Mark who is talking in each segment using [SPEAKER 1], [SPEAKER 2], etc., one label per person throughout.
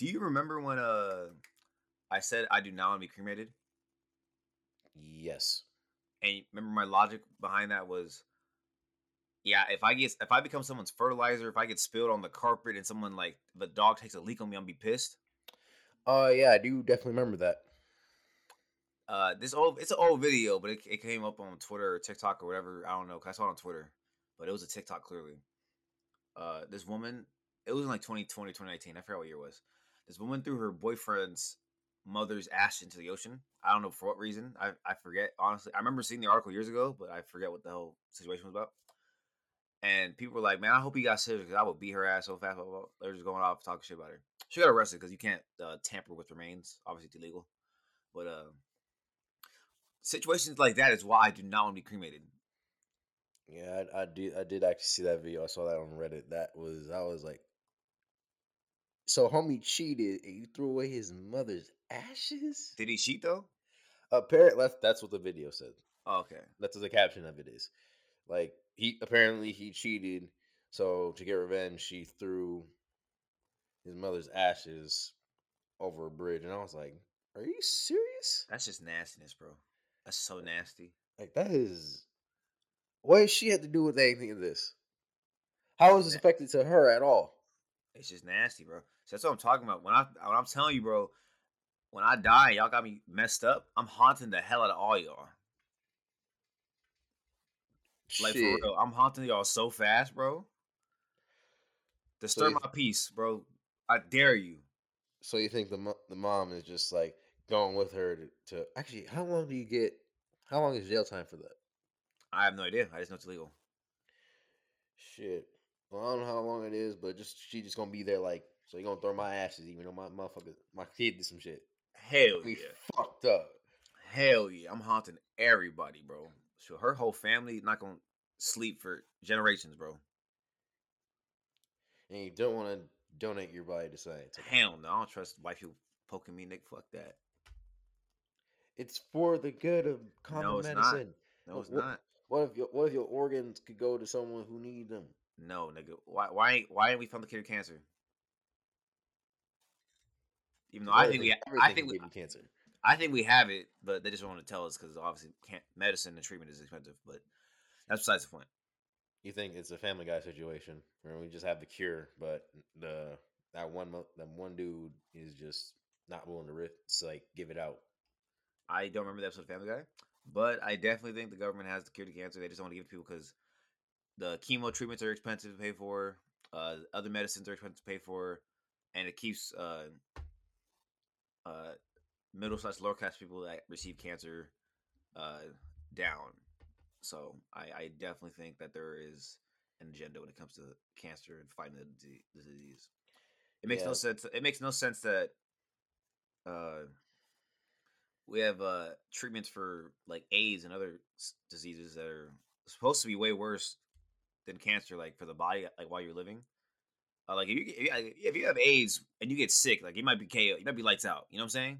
[SPEAKER 1] Do you remember when uh I said I do not want to be cremated?
[SPEAKER 2] Yes.
[SPEAKER 1] And remember my logic behind that was yeah, if I get if I become someone's fertilizer, if I get spilled on the carpet and someone like the dog takes a leak on me, I'm be pissed.
[SPEAKER 2] Oh yeah, I do definitely remember that.
[SPEAKER 1] Uh, this old it's an old video, but it, it came up on Twitter or TikTok or whatever. I don't know. Cause I saw it on Twitter, but it was a TikTok clearly. Uh, this woman, it was in like 2020, 2019. I forgot what year it was. This woman threw her boyfriend's mother's ash into the ocean. I don't know for what reason. I, I forget honestly. I remember seeing the article years ago, but I forget what the whole situation was about. And people were like, "Man, I hope he got serious because I would beat her ass so fast." Blah, blah, blah. They're just going off talking shit about her. She got arrested because you can't uh, tamper with remains. Obviously, it's illegal. But uh, situations like that is why I do not want to be cremated.
[SPEAKER 2] Yeah, I, I did. I did actually see that video. I saw that on Reddit. That was I was like, so homie cheated and you threw away his mother's ashes.
[SPEAKER 1] Did he cheat though?
[SPEAKER 2] Apparently, that's, that's what the video said.
[SPEAKER 1] Oh, okay.
[SPEAKER 2] That's what the caption of it is. Like he apparently he cheated, so to get revenge, she threw his mother's ashes over a bridge, and I was like, "Are you serious?
[SPEAKER 1] That's just nastiness, bro. That's so nasty.
[SPEAKER 2] Like that is what does she have to do with anything of this? How is this affected to her at all?
[SPEAKER 1] It's just nasty, bro. So that's what I'm talking about. When I when I'm telling you, bro, when I die, y'all got me messed up. I'm haunting the hell out of all y'all. Like
[SPEAKER 2] Shit.
[SPEAKER 1] for real, I'm haunting y'all so fast, bro. Disturb
[SPEAKER 2] you-
[SPEAKER 1] my peace, bro. I dare you.
[SPEAKER 2] So you think the mo- the mom is just like going with her to, to actually? How long do you get? How long is jail time for that?
[SPEAKER 1] I have no idea. I just know it's legal.
[SPEAKER 2] Shit. Well, I don't know how long it is, but just she just gonna be there like, so you're gonna throw my ashes even though my motherfucker, my kid did some shit.
[SPEAKER 1] Hell
[SPEAKER 2] We
[SPEAKER 1] yeah.
[SPEAKER 2] fucked up.
[SPEAKER 1] Hell yeah. I'm haunting everybody, bro. So her whole family not gonna sleep for generations, bro.
[SPEAKER 2] And you don't want to donate your body to science.
[SPEAKER 1] Hell no. I don't trust white people poking me, Nick. Fuck that.
[SPEAKER 2] It's for the good of common
[SPEAKER 1] No, it's not.
[SPEAKER 2] medicine.
[SPEAKER 1] No, it's
[SPEAKER 2] What-
[SPEAKER 1] not.
[SPEAKER 2] What if your what if your organs could go to someone who need them?
[SPEAKER 1] No, nigga. Why why ain't why ain't we found the cure to cancer? Even though I think we I think we
[SPEAKER 2] cancer.
[SPEAKER 1] I think we have it, but they just don't want to tell us because obviously can't, medicine and treatment is expensive. But that's besides the point.
[SPEAKER 2] You think it's a Family Guy situation where we just have the cure, but the that one that one dude is just not willing to risk, like give it out.
[SPEAKER 1] I don't remember the episode of Family Guy, but I definitely think the government has the cure to cancer. They just don't want to give it to people because the chemo treatments are expensive to pay for, uh, other medicines are expensive to pay for, and it keeps uh, uh, middle slash lower class people that receive cancer uh, down. So I, I definitely think that there is an agenda when it comes to cancer and fighting the, di- the disease. It makes no sense. It makes no sense that uh, we have uh, treatments for like AIDS and other s- diseases that are supposed to be way worse than cancer, like for the body, like while you're living. Uh, like if you, if you have AIDS and you get sick, like you might be KO, you might be lights out. You know what I'm saying?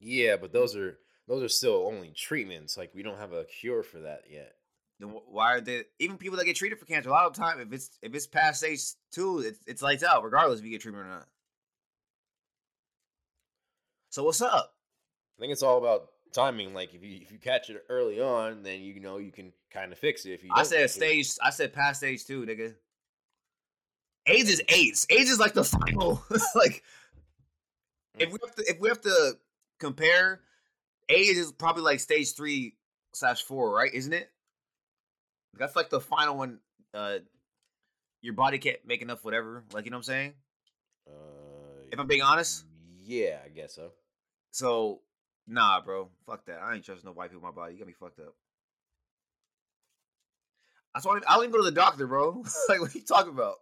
[SPEAKER 2] Yeah, but those are those are still only treatments. Like we don't have a cure for that yet.
[SPEAKER 1] Then why are they even people that get treated for cancer? A lot of time, if it's if it's past stage two, it's it's lights out, regardless if you get treatment or not. So what's up?
[SPEAKER 2] I think it's all about timing. Like if you if you catch it early on, then you know you can kind of fix it. If you
[SPEAKER 1] I said
[SPEAKER 2] catch it-
[SPEAKER 1] stage. I said past stage two, nigga. AIDS is AIDS. AIDS is like the final. like if we have to if we have to compare, AIDS is probably like stage three slash four, right? Isn't it? That's like the final one. Uh, your body can't make enough whatever. Like you know what I'm saying?
[SPEAKER 2] Uh,
[SPEAKER 1] If I'm being honest.
[SPEAKER 2] yeah, I guess so.
[SPEAKER 1] So nah, bro. Fuck that. I ain't trusting no white people in my body. You got me fucked up. That's why I don't even go to the doctor, bro. like what you talking about?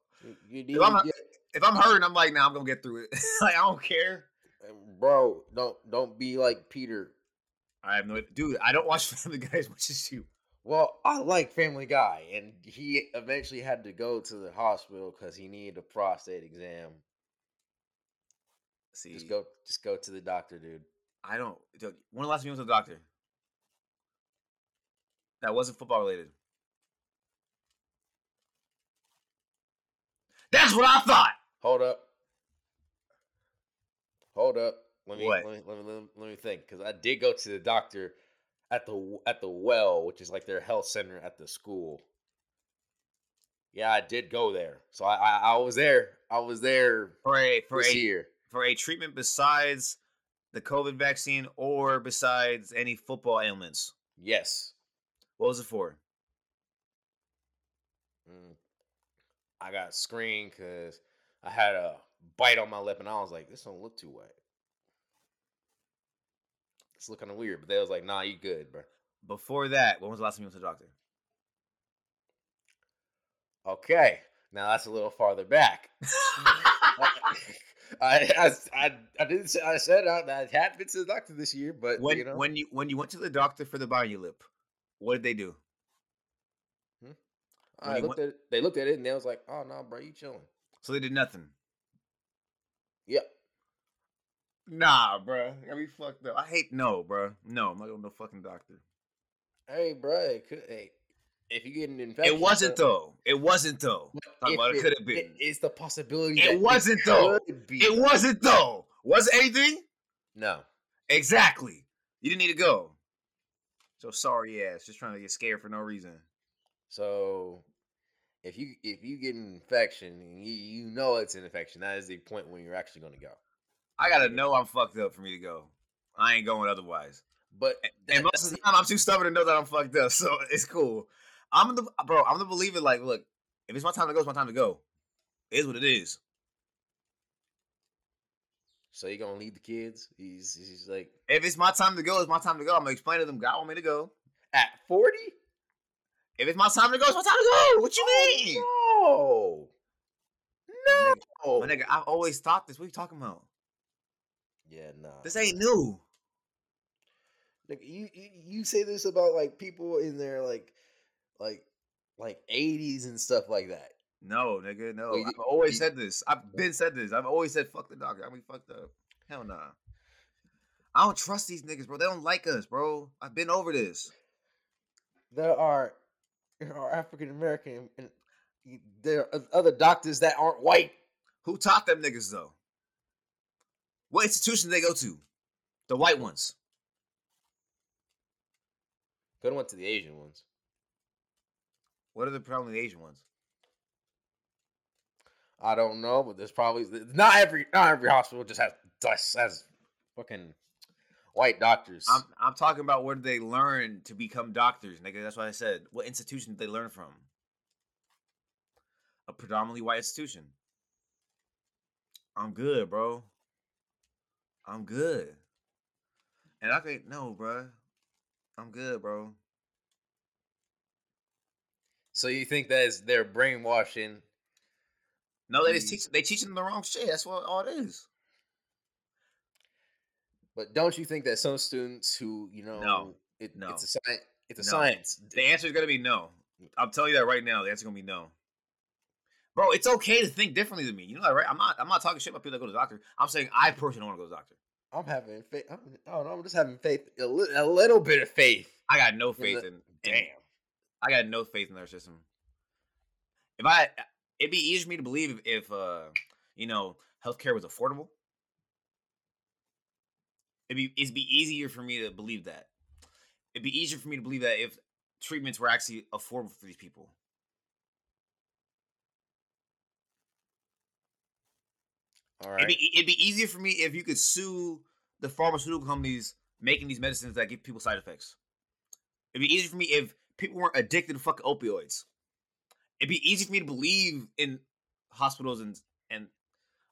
[SPEAKER 2] You, you
[SPEAKER 1] If I'm,
[SPEAKER 2] get,
[SPEAKER 1] if I'm hurting, I'm like, nah, I'm gonna get through it. like I don't care.
[SPEAKER 2] bro. Don't don't be like Peter.
[SPEAKER 1] I have no idea. dude. I don't watch Family Guy as much as you.
[SPEAKER 2] Well, I like Family Guy, and he eventually had to go to the hospital because he needed a prostate exam.
[SPEAKER 1] See,
[SPEAKER 2] Just go, just go to the doctor, dude.
[SPEAKER 1] I don't. Dude, when the last time you went to the doctor? That wasn't football related. That's what I thought.
[SPEAKER 2] Hold up. hold up. Let me
[SPEAKER 1] What?
[SPEAKER 2] let me let me, let me, let me think because I did go to the doctor at the at the well, which is like their health center at the school. Yeah, I did go there, so I I, I was there. I was there
[SPEAKER 1] For a for
[SPEAKER 2] this
[SPEAKER 1] a
[SPEAKER 2] year.
[SPEAKER 1] for a treatment besides the COVID vaccine or besides any football ailments.
[SPEAKER 2] Yes,
[SPEAKER 1] What was it for?
[SPEAKER 2] Mm. I got screened because I had a bite on my lip, and I was like, "This don't look too white. It's looking weird." But they was like, "Nah, you good, bro."
[SPEAKER 1] Before that, when was the last time you went to the doctor?
[SPEAKER 2] Okay, now that's a little farther back. I, I, I, I didn't say I said uh, I, I had been to the doctor this year, but
[SPEAKER 1] when
[SPEAKER 2] you know,
[SPEAKER 1] when you when you went to the doctor for the bite lip, what did they do? Hmm?
[SPEAKER 2] I
[SPEAKER 1] you
[SPEAKER 2] looked at it, they looked at it and they was like, "Oh no, bro, you chilling."
[SPEAKER 1] So they did nothing.
[SPEAKER 2] Yep.
[SPEAKER 1] Nah, bro. I be fucked up. I hate no, bro. No, I'm not going to no fucking doctor.
[SPEAKER 2] Hey, bro, it could, hey, if you get an infection,
[SPEAKER 1] It wasn't though. It wasn't though. Talk
[SPEAKER 2] if
[SPEAKER 1] about it could have been.
[SPEAKER 2] it's the possibility.
[SPEAKER 1] It
[SPEAKER 2] that
[SPEAKER 1] wasn't, though.
[SPEAKER 2] could be.
[SPEAKER 1] It wasn't though. Was it anything?
[SPEAKER 2] No.
[SPEAKER 1] Exactly. You didn't need to go. So sorry ass. Just trying to get scared for no reason.
[SPEAKER 2] So if you if you get an infection and you, you know it's an infection, that is the point when you're actually going to go.
[SPEAKER 1] I gotta know I'm fucked up for me to go. I ain't going otherwise.
[SPEAKER 2] But
[SPEAKER 1] And most of the time, I'm too stubborn to know that I'm fucked up, so it's cool. I'm the bro. I'm the believer. Like, look, if it's my time to go, it's my time to go. It is what it is.
[SPEAKER 2] so you gonna leave the kids? He's he's like
[SPEAKER 1] If it's my time to go, it's my time to go. I'm gonna explain to them. God want me to go.
[SPEAKER 2] at forty.
[SPEAKER 1] If it's my time to go, it's my time to go. What you oh, mean?
[SPEAKER 2] No,
[SPEAKER 1] My
[SPEAKER 2] no.
[SPEAKER 1] My nigga, I've always thought this. What you talking about?
[SPEAKER 2] Yeah, no.
[SPEAKER 1] This ain't new.
[SPEAKER 2] Like you, you you say this about like people in their like like like 80s and stuff like that.
[SPEAKER 1] No, nigga, no.
[SPEAKER 2] You-
[SPEAKER 1] I've always
[SPEAKER 2] you-
[SPEAKER 1] said this. I've been said this. I've always said fuck the doctor. I mean fucked up. Hell nah. I don't trust these niggas, bro. They don't like us, bro. I've been over this.
[SPEAKER 2] There are there are African American and there are other doctors that aren't white.
[SPEAKER 1] Who taught them niggas though? What institution they go to? The white ones.
[SPEAKER 2] Could have went to the Asian ones.
[SPEAKER 1] What are the the Asian ones?
[SPEAKER 2] I don't know, but there's probably not every not every hospital just has has fucking white doctors.
[SPEAKER 1] I'm I'm talking about where did they learn to become doctors, nigga. That's what I said. What institution did they learn from? A predominantly white institution. I'm good, bro. I'm good. And I can no, bro. I'm good, bro.
[SPEAKER 2] So you think that is they're brainwashing?
[SPEAKER 1] No, they just teach they teaching them the wrong shit. That's what all it is.
[SPEAKER 2] But don't you think that some students who you know it,
[SPEAKER 1] no.
[SPEAKER 2] it's a science it's a
[SPEAKER 1] No.
[SPEAKER 2] science
[SPEAKER 1] The answer is gonna be no. I'll tell you that right now. The answer is gonna be no. Bro, it's okay to think differently than me. You know that, right? I'm not. I'm not talking shit about people that go to the doctor. I'm saying I personally don't want to go to the doctor.
[SPEAKER 2] I'm having faith. I'm, I don't know. I'm just having faith, a, li- a little bit of faith.
[SPEAKER 1] I got no faith in. in
[SPEAKER 2] Damn.
[SPEAKER 1] I got no faith in their system. If I, it'd be easier for me to believe if, uh, you know, healthcare was affordable. It'd be it'd be easier for me to believe that. It'd be easier for me to believe that if treatments were actually affordable for these people.
[SPEAKER 2] All
[SPEAKER 1] It'd be, it'd be easier for me if you could sue the pharmaceutical companies making these medicines that give people side effects. It'd be easier for me if people weren't addicted to fucking opioids. It'd be easy for me to believe in hospitals and and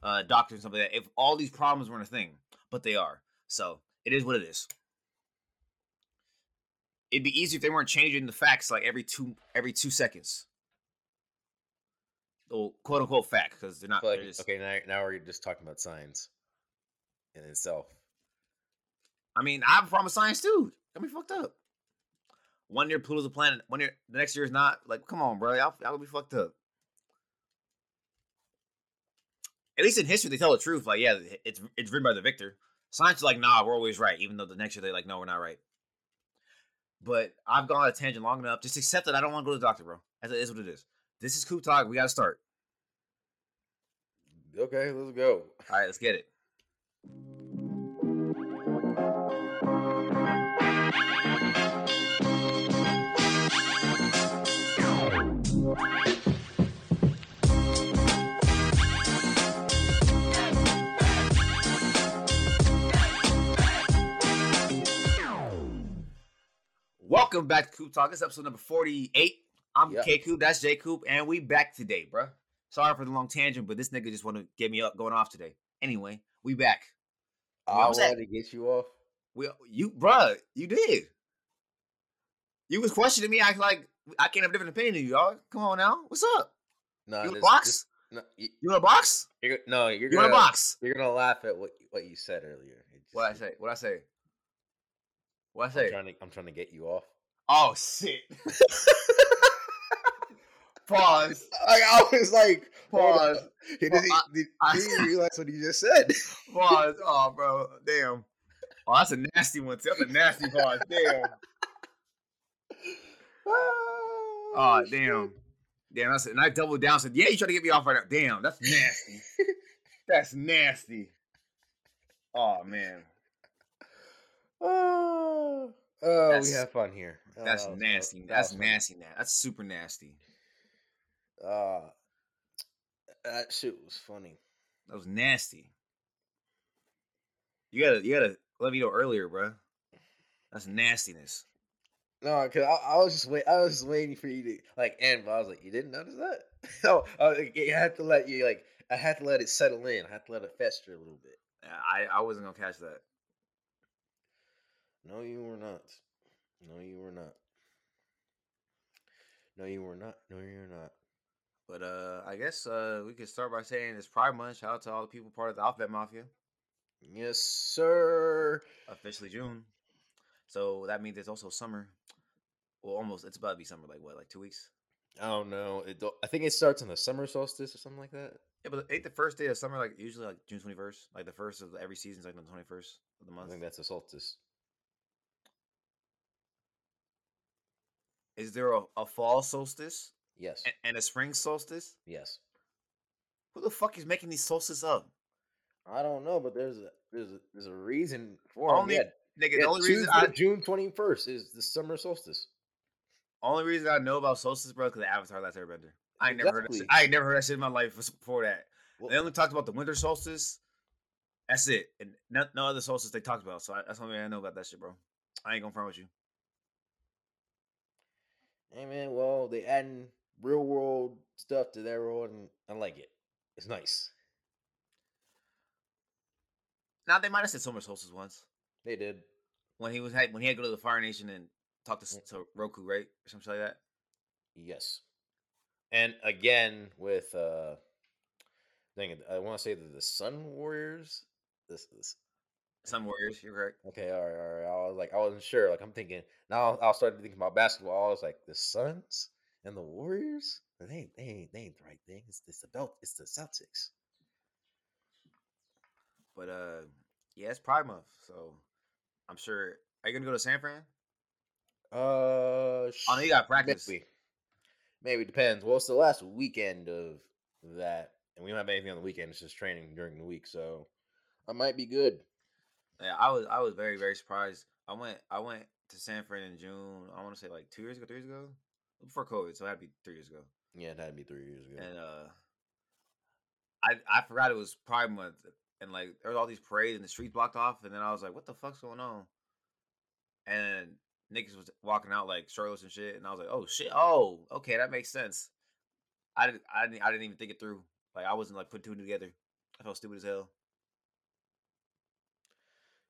[SPEAKER 1] uh, doctors and stuff like that if all these problems weren't a thing, but they are. So it is what it is. It'd be easy if they weren't changing the facts like every two every two seconds. Well, quote unquote fact because they're not. They're just-
[SPEAKER 2] okay, now, now we're just talking about science in itself.
[SPEAKER 1] I mean, I have a problem with science too. Got me fucked up. One year Pluto's a planet. One year, the next year is not. Like, come on, bro. Y'all, y'all gonna be fucked up. At least in history, they tell the truth. Like, yeah, it's it's written by the victor. Science is like, nah, we're always right. Even though the next year they're like, no, we're not right. But I've gone on a tangent long enough. Just accept that I don't want to go to the doctor, bro. As it is what it is. This is Coop Talk. We got to start.
[SPEAKER 2] Okay, let's go.
[SPEAKER 1] All right, let's get it. Welcome back to Coop Talk. This is episode number 48. I'm
[SPEAKER 2] Yep.
[SPEAKER 1] K Coop, that's J Coop, and we back today, bruh. Sorry for the long tangent, but this nigga just want to get me up going off today. Anyway, we back.
[SPEAKER 2] I wanted to get you off.
[SPEAKER 1] We you bruh, you did. You was questioning me, acting like I can't have a different opinion than you, y'all. Come on now. What's up?
[SPEAKER 2] No,
[SPEAKER 1] You want a
[SPEAKER 2] this-
[SPEAKER 1] box?
[SPEAKER 2] this- no, you,
[SPEAKER 1] You want a box?
[SPEAKER 2] you're, no, you're
[SPEAKER 1] You
[SPEAKER 2] gonna
[SPEAKER 1] want a box?
[SPEAKER 2] You're gonna laugh at what what you said earlier.
[SPEAKER 1] What I say? What I say? What I
[SPEAKER 2] I'm
[SPEAKER 1] say?
[SPEAKER 2] trying to I'm trying to get you off.
[SPEAKER 1] Oh shit. Pause.
[SPEAKER 2] I, I was like,
[SPEAKER 1] Pause.
[SPEAKER 2] He didn't,
[SPEAKER 1] I- I-
[SPEAKER 2] he didn't realize what he just said.
[SPEAKER 1] Pause. Oh, bro. Damn. Oh, that's a nasty one. too. That's a nasty pause. Damn. Oh, damn. Damn. That's and I doubled down. Said, "Yeah, you trying to get me off right now." Damn. That's nasty. that's nasty. Oh man.
[SPEAKER 2] Oh, oh we have fun here.
[SPEAKER 1] That's
[SPEAKER 2] Oh,
[SPEAKER 1] nasty.
[SPEAKER 2] that
[SPEAKER 1] That's nasty. Now that's super nasty.
[SPEAKER 2] Uh, that shit was funny.
[SPEAKER 1] That was nasty. You gotta, you gotta let me know earlier, bro. That's nastiness.
[SPEAKER 2] No, cause I, I was just wait. I was just waiting for you to like end, but I was like, you didn't notice that? no, I, was like, I had to let you like. I had to let it settle in. I had to let it fester a little bit.
[SPEAKER 1] I, I wasn't gonna catch that.
[SPEAKER 2] No, you were not. No, you were not. No, you were not. No, you're not.
[SPEAKER 1] But uh, I guess uh, we could start by saying it's Pride Month. Shout out to all the people part of the Alphabet Mafia.
[SPEAKER 2] Yes, sir.
[SPEAKER 1] Officially June, so that means it's also summer. Well, almost. It's about to be summer. Like what? Like two weeks?
[SPEAKER 2] I don't know. It I think it starts on the summer solstice or something like that.
[SPEAKER 1] Yeah, but ain't the first day of summer like usually like June twenty first? Like the first of every season is like the twenty first of the month.
[SPEAKER 2] I think that's a solstice.
[SPEAKER 1] Is there a, a fall solstice
[SPEAKER 2] Yes.
[SPEAKER 1] and, and a spring solstice?
[SPEAKER 2] Yes.
[SPEAKER 1] Who the fuck is making these solstices up?
[SPEAKER 2] I don't know, but there's a there's a, there's a reason for
[SPEAKER 1] Only-
[SPEAKER 2] Yeah,
[SPEAKER 1] Nigga,
[SPEAKER 2] yeah,
[SPEAKER 1] the only reason I
[SPEAKER 2] June twenty first is the summer solstice.
[SPEAKER 1] only reason I know about solstice, bro, because Avatar: Last Airbender. I ain't never heard that. I never heard that shit in my life before that.
[SPEAKER 2] Well-
[SPEAKER 1] they only talked about the winter solstice. That's it, and no, no other solstice they talked about. So I, that's the only I know about that shit, bro. I ain't gonna front with you.
[SPEAKER 2] Hey man, well they adding real world stuff to their world, and I like it. It's nice.
[SPEAKER 1] Now they might have said summer solstice once
[SPEAKER 2] They did.
[SPEAKER 1] when he was had, when he had to go to the Fire Nation and talk to, s- to Roku, right, or something like that.
[SPEAKER 2] Yes. And again with uh thing I want to say that the Sun Warriors. This this
[SPEAKER 1] Sun Warriors, you're correct.
[SPEAKER 2] okay, all right, all right. I was like, I wasn't sure. Like I'm thinking now. I'll start thinking about basketball. I was like, the Suns and the Warriors. They ain't, they ain't, they ain't the right thing. It's, it's the belt. It's the Celtics.
[SPEAKER 1] But uh, yeah, it's Pride Month, so I'm sure. Are you gonna go to San Fran?
[SPEAKER 2] Uh,
[SPEAKER 1] Oh no, you got practice.
[SPEAKER 2] Maybe. Maybe depends. Well, it's the last weekend of that, and we don't have anything on the weekend. It's just training during the week, so I might be good.
[SPEAKER 1] Yeah, I was I was very very surprised. I went I went to San Fran in June. I want to say like two years ago, three years ago, before COVID. So it had to be three years ago.
[SPEAKER 2] Yeah, it had to be three years ago.
[SPEAKER 1] And uh, I I forgot it was Pride Month, and like there was all these parades and the streets blocked off, and then I was like, what the fuck's going on? And niggas was walking out like shirtless and shit, and I was like, oh shit, oh okay, that makes sense. I didn't I didn't I didn't even think it through. Like I wasn't like putting two together. I felt stupid as hell.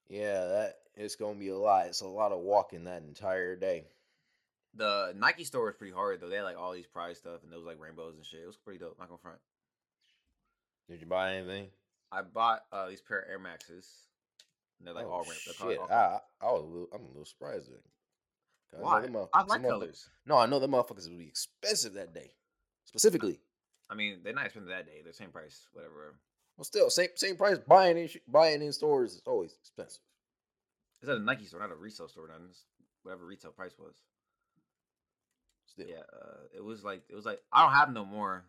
[SPEAKER 2] Yeah, that it's gonna be a lot. It's a lot of walking that entire day.
[SPEAKER 1] The Nike store was pretty hard though. They had like all these prize stuff and those like rainbows and shit. It was pretty dope. Not gonna front.
[SPEAKER 2] Did you buy anything?
[SPEAKER 1] I bought uh these pair of Air Maxes. And they're like
[SPEAKER 2] Oh,
[SPEAKER 1] all rainbow.
[SPEAKER 2] Shit!
[SPEAKER 1] all-
[SPEAKER 2] I, I was a little, I'm a little surprised. Then. 'Cause I know
[SPEAKER 1] Why?
[SPEAKER 2] them
[SPEAKER 1] I like colors.
[SPEAKER 2] No, I know the motherfuckers would be expensive that day, specifically.
[SPEAKER 1] I mean, they're not expensive that day. They're same price, whatever.
[SPEAKER 2] Well, still same same price. Buying in buying in stores is always expensive.
[SPEAKER 1] It's at a Nike store, not a resale store. It's whatever retail price was.
[SPEAKER 2] Still,
[SPEAKER 1] Yeah, uh, it was like it was like I don't have no more.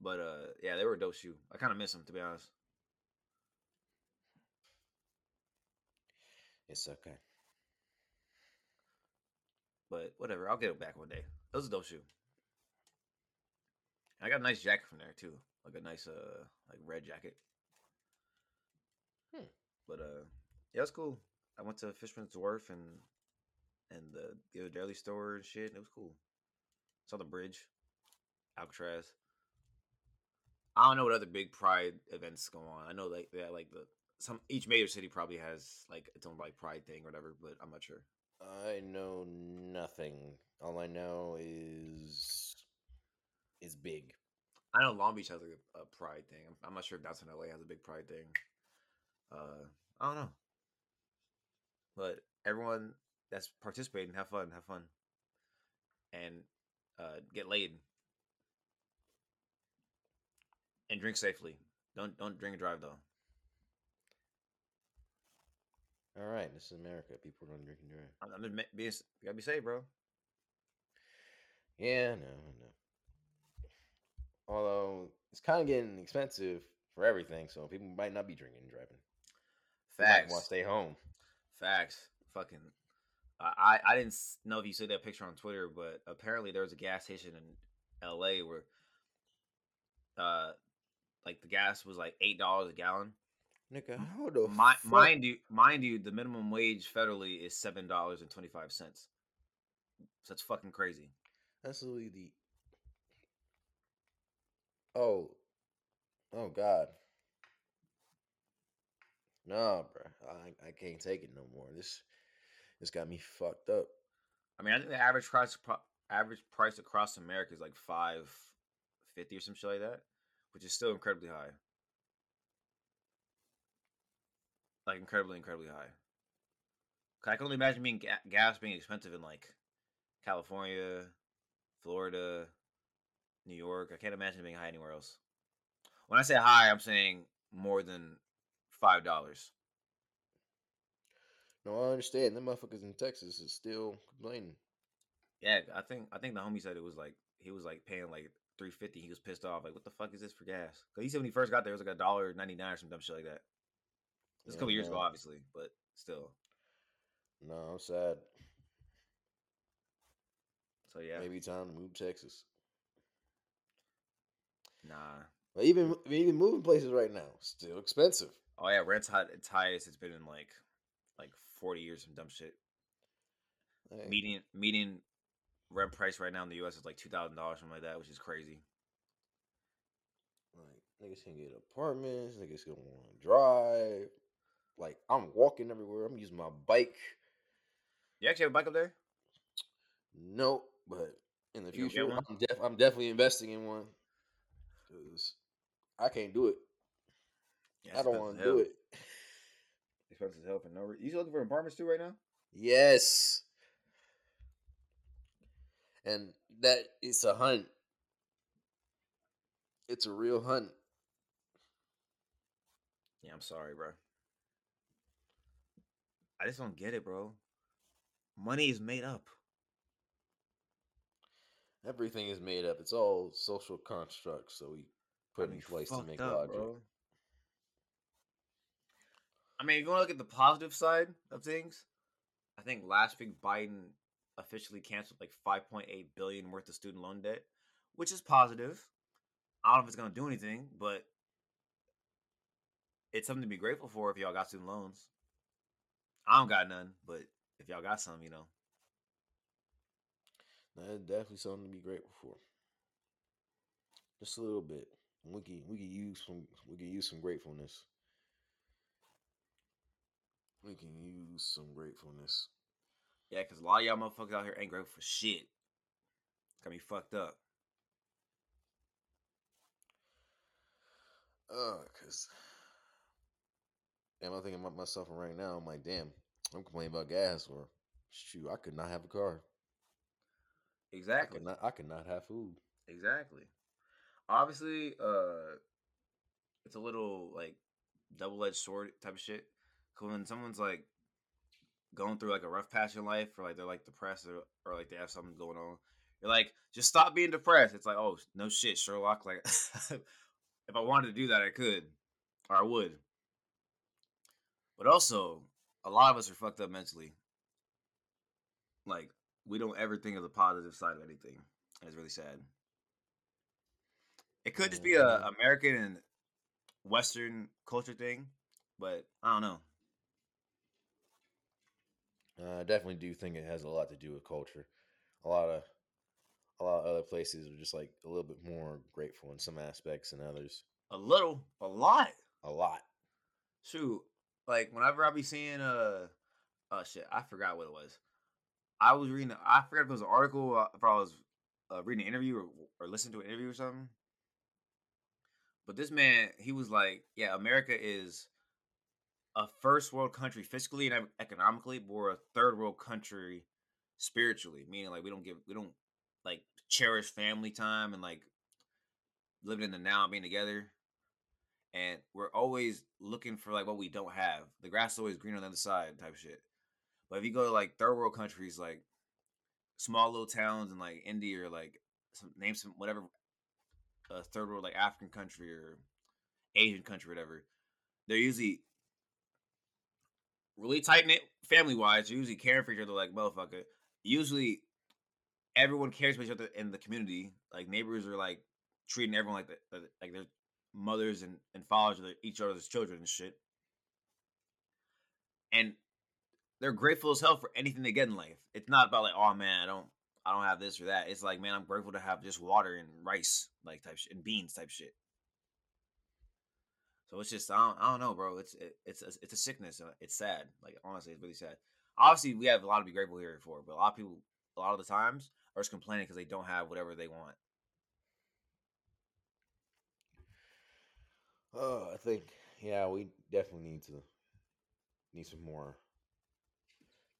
[SPEAKER 1] But uh, yeah, they were a dope shoe. I kind of miss them to be honest.
[SPEAKER 2] it's okay.
[SPEAKER 1] But whatever, I'll get it back one day. It was a dope shoe. I got a nice jacket from there too, like a nice uh like red jacket.
[SPEAKER 2] Hmm.
[SPEAKER 1] But uh, yeah, it's cool. I went to Fisherman's Wharf and and the the other deli store and shit. And It was cool. Saw the bridge, Alcatraz. I don't know what other big pride events go on. I know like that like the some each major city probably has like its own like pride thing or whatever, but I'm not sure.
[SPEAKER 2] I know nothing. All I know is it's big.
[SPEAKER 1] I know Long Beach has like a, a pride thing. I'm, I'm not sure if Downtown LA has a big pride thing. Uh, I don't know, but everyone that's participating, have fun, have fun, and uh, get laid and drink safely. Don't don't drink and drive though.
[SPEAKER 2] All right, this is America. People don't drink and drive.
[SPEAKER 1] I'm, I'm just being, you gotta be safe, bro.
[SPEAKER 2] Yeah, no, no. Although it's kind of getting expensive for everything, so people might not be drinking and driving.
[SPEAKER 1] Facts.
[SPEAKER 2] want to stay home.
[SPEAKER 1] Facts. Fucking. I I I didn't know if you saw that picture on Twitter, but apparently there was a gas station in L.A. where, uh, like the gas was like eight dollars a gallon.
[SPEAKER 2] Nigga, how the fuck?
[SPEAKER 1] mind you, mind you, the minimum wage federally is seven dollars and twenty five cents. So that's fucking crazy.
[SPEAKER 2] That's literally the. Oh. Oh God. Nah, bro. I I can't take it no more. This this got me fucked up.
[SPEAKER 1] I mean, I think the average price average price across America is like five fifty or some shit like that, which is still incredibly high. Like incredibly, incredibly high. I can only imagine being ga- gas being expensive in like California, Florida, New York. I can't imagine it being high anywhere else. When I say high, I'm saying more than five dollars.
[SPEAKER 2] No, I understand. Them motherfuckers in Texas is still complaining.
[SPEAKER 1] Yeah, I think I think the homie said it was like he was like paying like three fifty. He was pissed off. Like, what the fuck is this for gas? Because he said when he first got there, it was like a dollar ninety nine or some dumb shit like that. A
[SPEAKER 2] Yeah,
[SPEAKER 1] couple years ago, obviously, but still.
[SPEAKER 2] No, I'm sad.
[SPEAKER 1] So yeah,
[SPEAKER 2] Maybe time to move to Texas.
[SPEAKER 1] Nah.
[SPEAKER 2] But even even moving places right now, still expensive.
[SPEAKER 1] Oh yeah, rent's hot. It's highest it's been in like like forty years. Some dumb shit.
[SPEAKER 2] Hey,
[SPEAKER 1] Median median rent price right now in the U.S. is like two thousand dollars, something like that, which is crazy.
[SPEAKER 2] Like niggas can get apartments, niggas can want to drive. Like I'm walking everywhere. I'm using my bike.
[SPEAKER 1] You actually have a bike up there?
[SPEAKER 2] Nope, but in the future. I'm, def- I'm definitely investing in one because I can't do it.
[SPEAKER 1] Yeah,
[SPEAKER 2] I don't want to do it.
[SPEAKER 1] Expensive as hell for no reason. You looking for apartments too right now?
[SPEAKER 2] Yes, and that it's a hunt. It's a real hunt.
[SPEAKER 1] Yeah, I'm sorry, bro. I just don't get it, bro. Money is made up.
[SPEAKER 2] Everything is made up. It's all social constructs that we put
[SPEAKER 1] I
[SPEAKER 2] in place to make
[SPEAKER 1] up,
[SPEAKER 2] logic.
[SPEAKER 1] bro. I mean, if you want to look at the positive side of things, I think last week Biden officially canceled like 5.8 billion worth of student loan debt, which is positive. I don't know if it's gonna do anything, but it's something to be grateful for if y'all got student loans. I don't got none, but if y'all got some, you know.
[SPEAKER 2] That's definitely something to be grateful for. Just a little bit. We can we can use some we can use some gratefulness. We can use some gratefulness.
[SPEAKER 1] Yeah, because a lot of y'all motherfuckers out here ain't grateful for shit. Got me fucked up.
[SPEAKER 2] Uh, cause damn, I'm thinking about myself right now. I'm like, damn, I'm complaining about gas, or shoot, I could not have a car. I
[SPEAKER 1] Exactly.
[SPEAKER 2] could not. I cannot have food.
[SPEAKER 1] Exactly. Obviously, uh, it's a little like double edged sword type of shit. 'Cause when someone's like going through like a rough patch in life, or like they're like depressed, or, or like they have something going on, you're like, just stop being depressed. It's like, oh no shit, Sherlock. Like, if I wanted to do that, I could, or I would. But also, a lot of us are fucked up mentally. Like, we don't ever think of the positive side of anything. And it's really sad. It could just be a. American and Western culture thing, but I don't know.
[SPEAKER 2] Uh, I definitely do think it has a lot to do with culture. A lot of a lot of other places are just like a little bit more grateful in some aspects than others.
[SPEAKER 1] A little, a lot.
[SPEAKER 2] A lot.
[SPEAKER 1] Shoot, like whenever I be seeing uh, oh shit, I forgot what it was. I was reading. I forgot if it was an article. uh, If I was uh, reading an interview or, or listening to an interview or something. But this man, he was like, "Yeah, America is a first world country fiscally and economically, but we're a third world country spiritually. Meaning, like we don't give, we don't like cherish family time and like living in the now and being together. And we're always looking for like what we don't have. The grass is always green on the other side, type of shit. But if you go to like third world countries, like small little towns in like India or like some name some whatever uh, third world like African country or Asian country, whatever, they're usually really tight knit family wise. They're usually caring for each other like motherfucker. Usually, everyone cares for each other in the community. Like neighbors are like treating everyone like the, like their mothers and, and fathers of each other's children and shit. And they're grateful as hell for anything they get in life. It's not about like, oh man, I don't I don't have this or that. It's like, man, I'm grateful to have just water and rice, like type shit, and beans type shit. So it's just I don't, I don't know, bro. It's it, it's a, it's a sickness. uh, It's sad. Like honestly, it's really sad. Obviously, we have a lot to be grateful here for, but a lot of people, a lot of the times, are just complaining because they don't have whatever they want.
[SPEAKER 2] Oh, I think yeah, we definitely need to need some more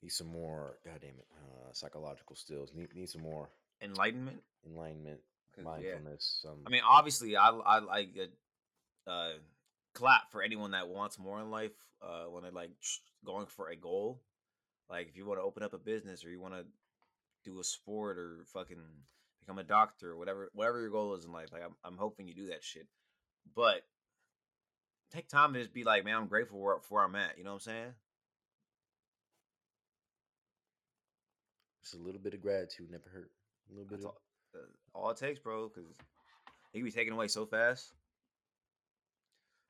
[SPEAKER 2] need some more god damn it uh, psychological stills. need need some more
[SPEAKER 1] Enlightenment.
[SPEAKER 2] enlightenment
[SPEAKER 1] 'Cause, yeah.
[SPEAKER 2] mindfulness some
[SPEAKER 1] I mean, obviously, I I like uh, uh, clap for anyone that wants more in life. Uh, when they're like going for a goal, like if you want to open up a business or you want to do a sport or fucking become a doctor or whatever, whatever your goal is in life. Like I'm, I'm hoping you do that shit. But take time to just be like, man, I'm grateful where, for where I'm at. You know what I'm saying?
[SPEAKER 2] Just a little bit of gratitude never hurt a little bit
[SPEAKER 1] That's
[SPEAKER 2] of
[SPEAKER 1] all, uh, all it takes, bro. Because it can be taken away so fast,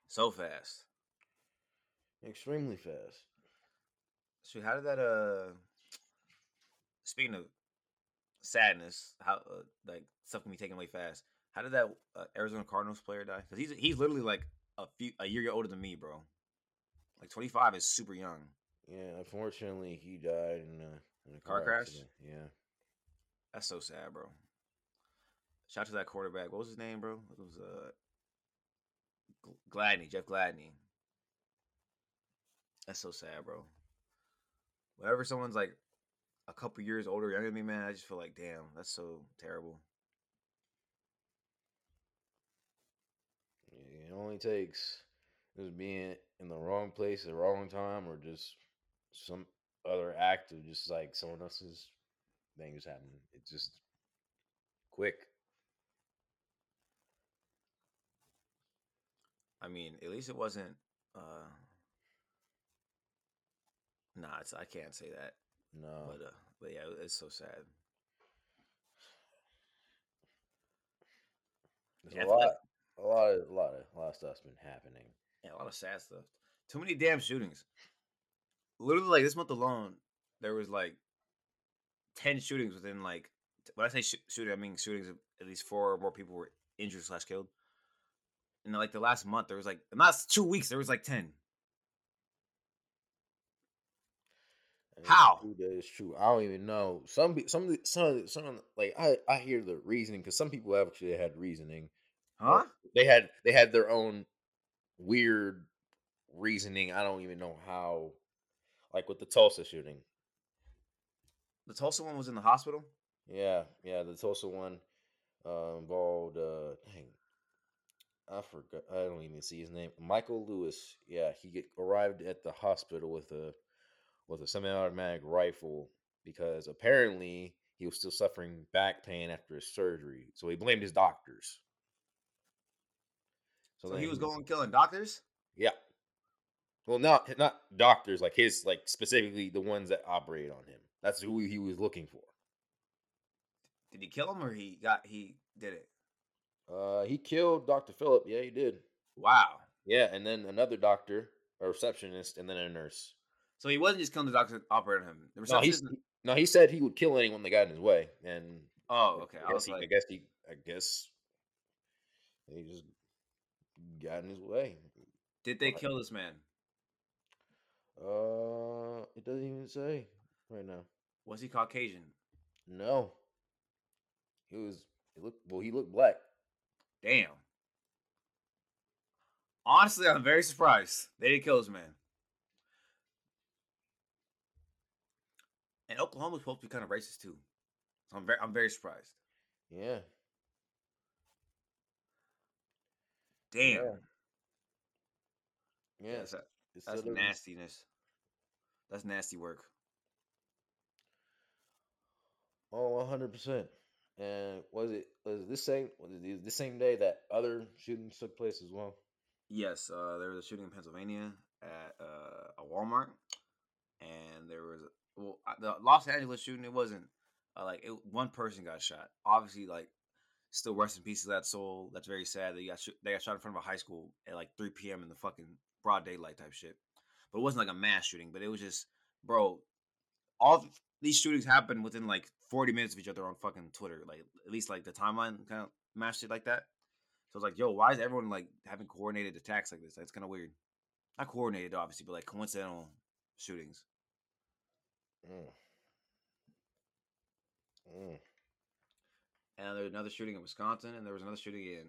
[SPEAKER 1] so fast.
[SPEAKER 2] extremely fast
[SPEAKER 1] So how did that uh speaking of sadness, how uh, like stuff can be taken away fast. How did that uh, Arizona Cardinals player die? Cuz he's he's literally like a few a year older than me, bro. Like 25 is super young.
[SPEAKER 2] yeah unfortunately he died in a, in a
[SPEAKER 1] Car crash?
[SPEAKER 2] accident. yeah
[SPEAKER 1] That's so sad, bro. Shout out to that quarterback. What was his name, bro? It was uh Gladney, Jeff Gladney. That's so sad, bro. Whenever someone's like a couple years older, younger than me, man, I just feel like, damn, that's so terrible.
[SPEAKER 2] it only takes just being in the wrong place at the wrong time or just some other act of just like someone else's thing just happened it's just quick
[SPEAKER 1] I mean, at least it wasn't. uh Nah, it's, I can't say that.
[SPEAKER 2] no
[SPEAKER 1] But uh, but yeah, it's so sad.
[SPEAKER 2] there's
[SPEAKER 1] yeah,
[SPEAKER 2] a lot
[SPEAKER 1] like-
[SPEAKER 2] a lot of a lot of a lot of stuff's been happening
[SPEAKER 1] Yeah, a lot of sad stuff. Too many damn shootings. Literally, like this month alone, there was like ten shootings within like. When I say sh- shooting, I mean shootings. of At least four or more people were injured slash killed. And like the last month, there was like the last two weeks. There was like ten. How?
[SPEAKER 2] that it's true i don't even know some some of the- some of the- some of the- like i i hear the reasoning because some people actually had reasoning
[SPEAKER 1] Huh?
[SPEAKER 2] they had they had their own weird reasoning i don't even know how like with the tulsa shooting
[SPEAKER 1] The Tulsa one was in the hospital.
[SPEAKER 2] Yeah, yeah, the Tulsa one uh, involved. Uh, dang, I forgot. I don't even see his name. Michael Louis. Yeah, he get, arrived at the hospital with a with a semi-automatic rifle because apparently he was still suffering back pain after his surgery. So he blamed his doctors.
[SPEAKER 1] So,
[SPEAKER 2] then
[SPEAKER 1] he was going killing doctors.
[SPEAKER 2] Yeah. Well, not not doctors like his like specifically the ones that operate on him. That's who he was looking for.
[SPEAKER 1] Did he kill him or he got he did it?
[SPEAKER 2] Uh, he killed Dr. Phillip. Yeah, he did.
[SPEAKER 1] Wow.
[SPEAKER 2] Yeah, and then another doctor, a receptionist, and then a nurse.
[SPEAKER 1] So he wasn't just killing the doctor operating him. The
[SPEAKER 2] No,
[SPEAKER 1] reception
[SPEAKER 2] no, he said he would kill anyone that got in his way, and
[SPEAKER 1] Oh, okay.
[SPEAKER 2] I
[SPEAKER 1] I
[SPEAKER 2] guess,
[SPEAKER 1] was
[SPEAKER 2] he, I guess he, I guess he just got in his way.
[SPEAKER 1] did they kill this man?
[SPEAKER 2] Uh, it doesn't even say right now.
[SPEAKER 1] Was he Caucasian?
[SPEAKER 2] No, he was. He looked well. He looked black.
[SPEAKER 1] Damn. Honestly, I'm very surprised they didn't kill this man. And Oklahoma's supposed to be kind of racist too. So I'm very, I'm very surprised.
[SPEAKER 2] Yeah.
[SPEAKER 1] Damn.
[SPEAKER 2] Yeah.
[SPEAKER 1] Yeah, that's, that's nastiness. That's nasty work.
[SPEAKER 2] Oh, one hundred percent. And was it was it this same was it the same day that other shootings took place as well?
[SPEAKER 1] Yes, uh, there was a shooting in Pennsylvania at uh, a Walmart, and there was well the Los Angeles shooting. It wasn't uh, like it, one person got shot. Obviously, like still rest in peace to that soul. That's very sad. They got sh- they got shot in front of a high school at like 3 p.m. in the fucking broad daylight type shit. But it wasn't like a mass shooting. But it was just, bro. All th- these shootings happened within like 40 minutes of each other on fucking Twitter. Like at least like the timeline kind of matched it like that. So it's like, yo, why is everyone like having coordinated attacks like this? That's kind of weird. Not coordinated, obviously, but like coincidental shootings.
[SPEAKER 2] Mm. Mm.
[SPEAKER 1] And there was another shooting in Wisconsin, and there was another shooting in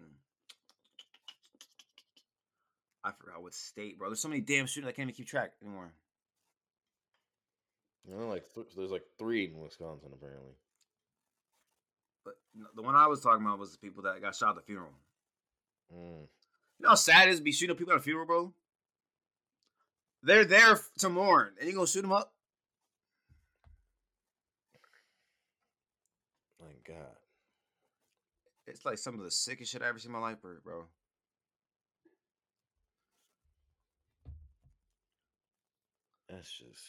[SPEAKER 1] I forgot what state, bro. There's so many damn shootings I can't even keep track anymore.
[SPEAKER 2] You know, like th- there's like three in Wisconsin apparently.
[SPEAKER 1] But the one I was talking about was the people that got shot at the funeral.
[SPEAKER 2] Mm.
[SPEAKER 1] You know how sad it is to be shooting up people at a funeral, bro? They're there to mourn, and you gonna shoot them up?
[SPEAKER 2] My God.
[SPEAKER 1] It's like some of the sickest shit I ever seen in my life, bro.
[SPEAKER 2] That's just.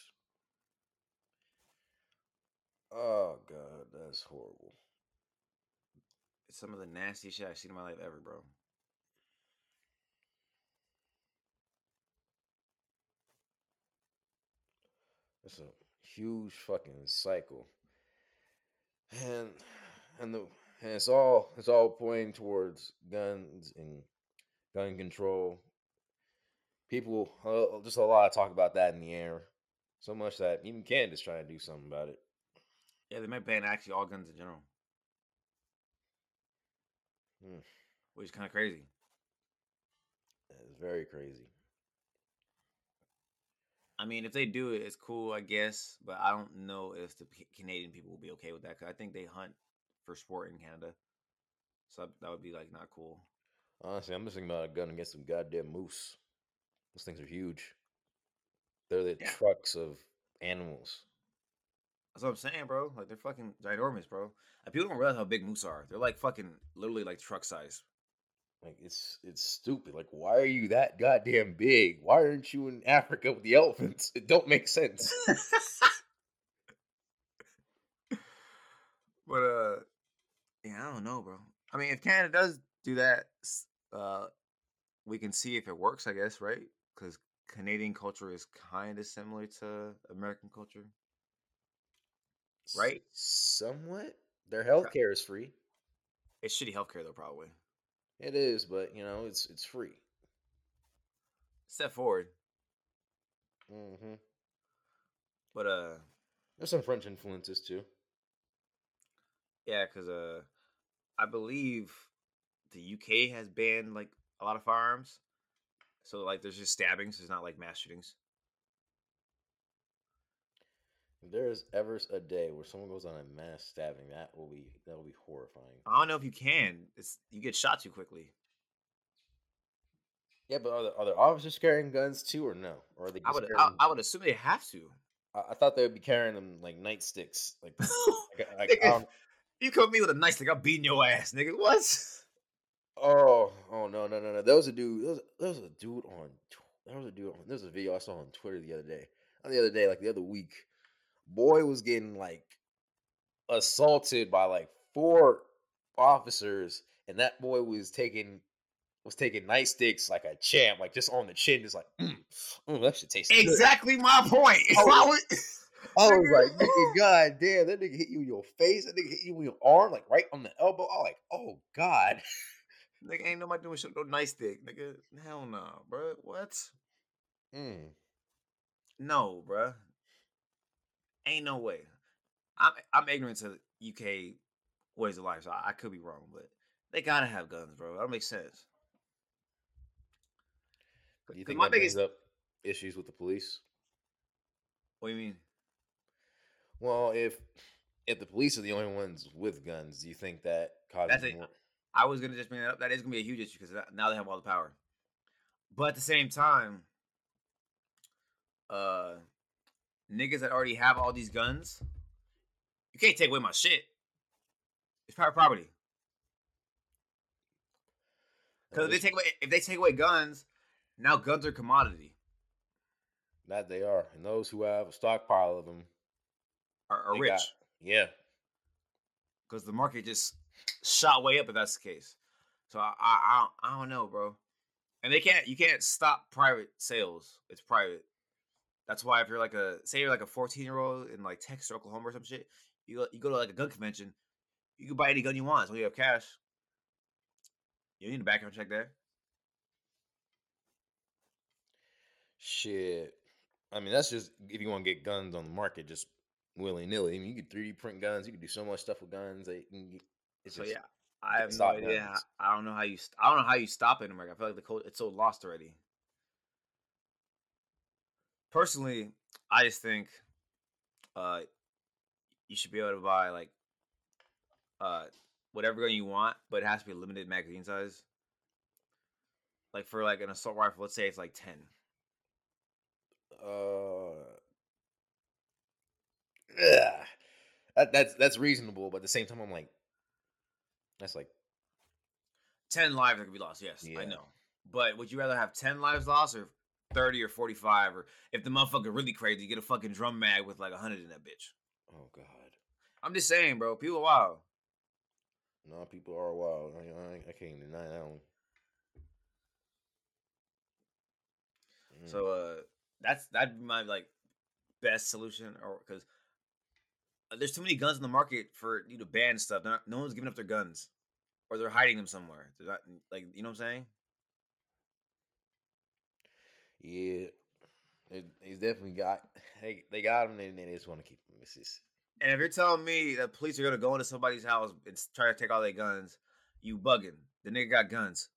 [SPEAKER 2] Oh God, that's horrible.
[SPEAKER 1] It's some of the nastiest shit I've seen in my life ever, bro.
[SPEAKER 2] It's a huge fucking cycle, and and the and it's all it's all pointing towards guns and gun control. People, uh, just a lot of talk about that in the air, so much that even Canada's trying to do something about it.
[SPEAKER 1] Yeah, they might ban actually all guns in general,
[SPEAKER 2] Hmm.
[SPEAKER 1] which is kind of crazy.
[SPEAKER 2] It's very crazy.
[SPEAKER 1] I mean, if they do it, it's cool, I guess. But I don't know if the Canadian people will be okay with that. Cause I think they hunt for sport in Canada, so that- that would be like not cool.
[SPEAKER 2] Honestly, I'm just thinking about a gun against some goddamn moose. Those things are huge. They're the
[SPEAKER 1] Yeah.
[SPEAKER 2] trucks of animals.
[SPEAKER 1] That's what I'm saying, bro. Like they're fucking ginormous, bro. Like, people don't realize how big moose are. They're like fucking literally like truck size.
[SPEAKER 2] Like it's it's stupid. Like why are you that goddamn big? Why aren't you in Africa with the elephants? It don't make sense.
[SPEAKER 1] but uh, yeah, I don't know, bro. I mean, if Canada does do that, uh, we can see if it works, I guess, right? Because Canadian culture is kind of similar to American culture. Right.
[SPEAKER 2] Somewhat. Their healthcare is free.
[SPEAKER 1] It's shitty healthcare though, probably.
[SPEAKER 2] It is, but you know, it's it's free.
[SPEAKER 1] Step forward,
[SPEAKER 2] Mm-hmm.
[SPEAKER 1] but uh,
[SPEAKER 2] There's some French influences too.
[SPEAKER 1] yeah, because uh, I believe the UK has banned like a lot of firearms. So like, there's just stabbings. It's not like mass shootings.
[SPEAKER 2] If there is ever a day where someone goes on a mass stabbing, that will be that will be horrifying.
[SPEAKER 1] I don't know if you can. It's you get shot too quickly.
[SPEAKER 2] Yeah, but are the, are the officers carrying guns too, or no? Or are they?
[SPEAKER 1] I would I, I would assume they have to.
[SPEAKER 2] I, I thought they would be carrying them like nightsticks. Like, like, uh, like
[SPEAKER 1] Nigga,
[SPEAKER 2] I
[SPEAKER 1] you come at me with a nice like I'm beating your ass, nigga. What?
[SPEAKER 2] oh, oh no, no, no, no. There was a dude. There was, there was a dude on. There was a dude. On, there was a video I saw on Twitter the other day. Not the other day, like the other week. Boy was getting like assaulted by like four officers, and that boy was taking was taking nightsticks like a champ, like just on the chin, just like, mm, mm, that should taste good."
[SPEAKER 1] Exactly my point.
[SPEAKER 2] Oh,
[SPEAKER 1] I would-
[SPEAKER 2] I was like, nigga, god damn, that nigga hit you in your face, that nigga hit you in your arm, like right on the elbow. I was like, oh god.
[SPEAKER 1] Nigga, ain't nobody doing shit no nice stick, nigga. Hell no, bro. What?
[SPEAKER 2] Mm.
[SPEAKER 1] No, bruh. Ain't no way. I'm I'm ignorant to UK ways of life, so I, I could be wrong, but they gotta have guns, bro. That don't make sense.
[SPEAKER 2] Do you think
[SPEAKER 1] my
[SPEAKER 2] that
[SPEAKER 1] biggest
[SPEAKER 2] brings up issues with the police?
[SPEAKER 1] what do you mean?
[SPEAKER 2] Well, if if the police are the only ones with guns, do you think that causes more?
[SPEAKER 1] I was gonna just bring that up. That is gonna be a huge issue because now they have all the power. But at the same time, uh, niggas that already have all these guns, you can't take away my shit. It's private property. Because if they take away if they take away guns, now guns are commodity.
[SPEAKER 2] That they are, and those who have a stockpile of them
[SPEAKER 1] Are, are rich
[SPEAKER 2] got- yeah,
[SPEAKER 1] because the market just shot way up if that's the case. So I, I I don't- I don't know, bro. And they can't you can't stop private sales. It's private. That's why if you're like a say you're like a 14 year old in like Texas or Oklahoma or some shit, you go, you go to like a gun convention, you can buy any gun you want as you have cash. You need a background check there.
[SPEAKER 2] shit. I mean, that's just if you want to get guns on the market, just willy nilly. I mean, you could 3D print guns. You could do so much stuff with guns. You can it's
[SPEAKER 1] So
[SPEAKER 2] just,
[SPEAKER 1] yeah, I have no idea.
[SPEAKER 2] guns.
[SPEAKER 1] I don't know how you. St- I don't know how you stop it in America. I feel like the code it's so lost already. Personally, I just think, uh, you should be able to buy like, uh, whatever gun you want, but it has to be a limited magazine size. Like for like an assault rifle, let's say it's like ten.
[SPEAKER 2] Uh, yeah, that, that's that's reasonable, but at the same time, I'm like, that's like,
[SPEAKER 1] Ten lives that could be lost. Yes, I know. But would you rather have ten lives lost or thirty or forty-five? Or if the motherfucker really crazy, get a fucking drum mag with like hundred in that bitch.
[SPEAKER 2] oh god,
[SPEAKER 1] I'm just saying, bro. People are wild.
[SPEAKER 2] no, people are wild. I, I, I can't deny that one. Mm.
[SPEAKER 1] So uh, that's that'd be my like best solution, or because there's too many guns in the market for you to ban stuff. Not- no one's giving up their guns, or they're hiding them somewhere. They're not like you know what I'm saying.
[SPEAKER 2] yeah, it, he's definitely got. They they got him, and they just want to keep him. It's just,
[SPEAKER 1] And if you're telling me that police are gonna go into somebody's house and try to take all their guns, you bugging. The nigga got guns.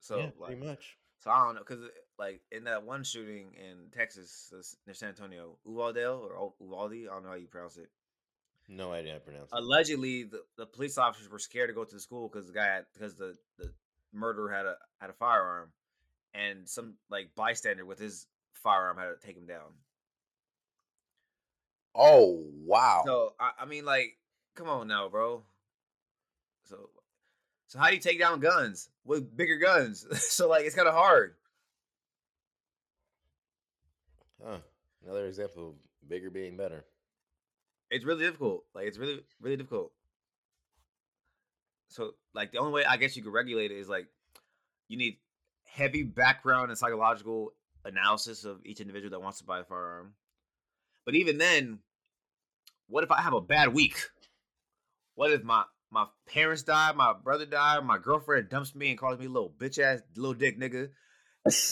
[SPEAKER 1] So
[SPEAKER 2] yeah,
[SPEAKER 1] like,
[SPEAKER 2] pretty much.
[SPEAKER 1] So I don't know, cause uh, like in that one shooting in Texas, uh, that's near San Antonio, Uvaldale or Uvalde, I don't know how you pronounce it.
[SPEAKER 2] No idea how to pronounce it.
[SPEAKER 1] Allegedly, the, the police officers were scared to go to the school because the guy had, because the the murderer had a had a firearm, and some like bystander with his firearm had to take him down.
[SPEAKER 2] Oh wow!
[SPEAKER 1] So I, I mean, like, come on now, bro. So, so how do you take down guns with bigger guns? so like, it's kind of hard.
[SPEAKER 2] Huh. Another example of bigger being better.
[SPEAKER 1] it's really difficult. Like it's really really difficult. So like the only way I guess you could regulate it is like you need heavy background and psychological analysis of each individual that wants to buy a firearm. But even then, what if I have a bad week? What if my my parents die, my brother die, my girlfriend dumps me and calls me little bitch ass little dick nigga,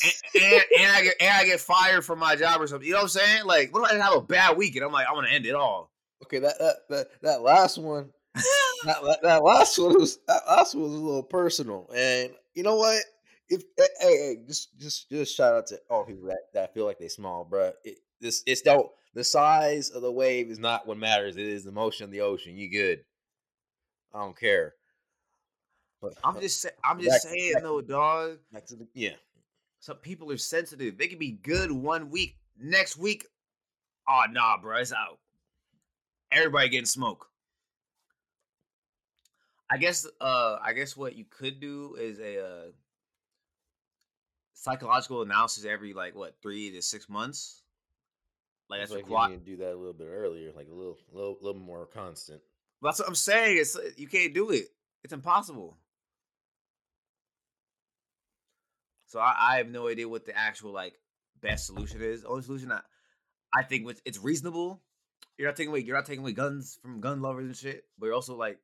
[SPEAKER 1] and, and, and I get and I get fired from my job or something. You know what I'm saying? Like, what if I have a bad week and I'm like, I want to end it all.
[SPEAKER 2] Okay, that that that, that last one, that, that last one was that last one was a little personal, and you know what? If hey, hey, hey, just just just shout out to all people that, that feel like they small, bruh. It, this it's don't the size of the wave is not what matters. It is the motion of the ocean. You good? I don't care. But
[SPEAKER 1] I'm just I'm
[SPEAKER 2] Back-
[SPEAKER 1] just saying
[SPEAKER 2] back-
[SPEAKER 1] though, dog.
[SPEAKER 2] back the yeah.
[SPEAKER 1] Some people are sensitive. They can be good one week, next week, oh nah, bro, it's out. Everybody getting smoke. I guess uh I guess what you could do is a uh, psychological analysis every like what three to six months. Like that's required.
[SPEAKER 2] you need to do that a little bit earlier, like a little, little, little more constant.
[SPEAKER 1] That's what I'm saying. It's you can't do it. It's impossible. So I, I have no idea what the actual like best solution is. Only solution I, I think it's reasonable. You're not taking away you're not taking away guns from gun lovers and shit, but you're also like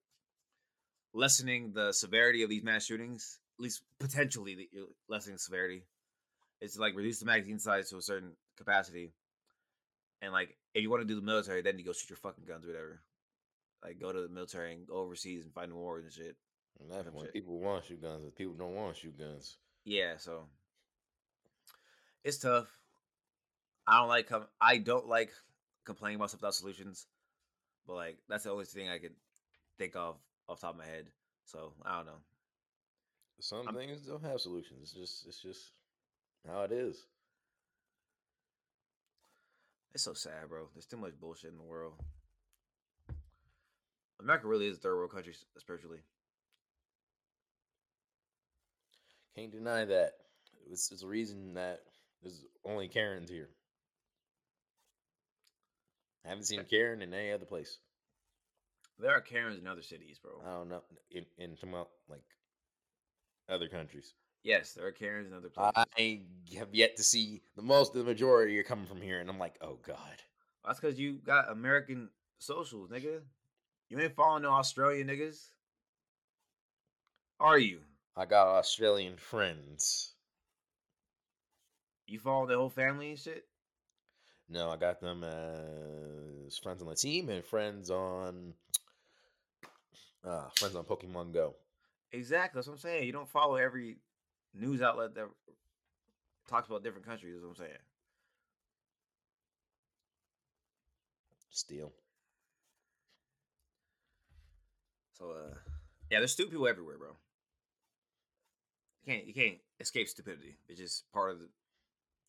[SPEAKER 1] lessening the severity of these mass shootings. At least potentially, the, you're lessening severity. It's like reduce the magazine size to a certain capacity, and like if you want to do the military, then you go shoot your fucking guns or whatever. Like go to the military and go overseas and fight in wars and shit. Type
[SPEAKER 2] when
[SPEAKER 1] shit.
[SPEAKER 2] people want to shoot guns, people don't want to shoot guns.
[SPEAKER 1] Yeah, so it's tough. I don't like com- I don't like complaining about stuff without solutions, but like that's the only thing I could think of off the top of my head. So I don't know.
[SPEAKER 2] Some
[SPEAKER 1] I'm-
[SPEAKER 2] things don't have solutions. It's just it's just how it is.
[SPEAKER 1] It's so sad, bro. There's too much bullshit in the world. America really is a third world country spiritually.
[SPEAKER 2] Can't deny that. It's, it's a reason that there's only Karens here. I haven't seen Karen in any other place.
[SPEAKER 1] There are Karens in other cities, bro.
[SPEAKER 2] I don't know in in some like other countries.
[SPEAKER 1] yes, there are Karens in other places.
[SPEAKER 2] I have yet to see the most. Of the majority are coming from here, and I'm like, oh god.
[SPEAKER 1] That's because you got American socials, nigga. You ain't following no Australian niggas. Are you?
[SPEAKER 2] I got Australian friends.
[SPEAKER 1] You follow the whole family and shit?
[SPEAKER 2] No, I got them as friends on the team and friends on uh friends on Pokemon Go.
[SPEAKER 1] Exactly. That's what I'm saying. You don't follow every news outlet that talks about different countries. Is what I'm saying.
[SPEAKER 2] Steal.
[SPEAKER 1] So, uh, yeah, there's stupid people everywhere, bro. You can't you can't escape stupidity. It's just part of the,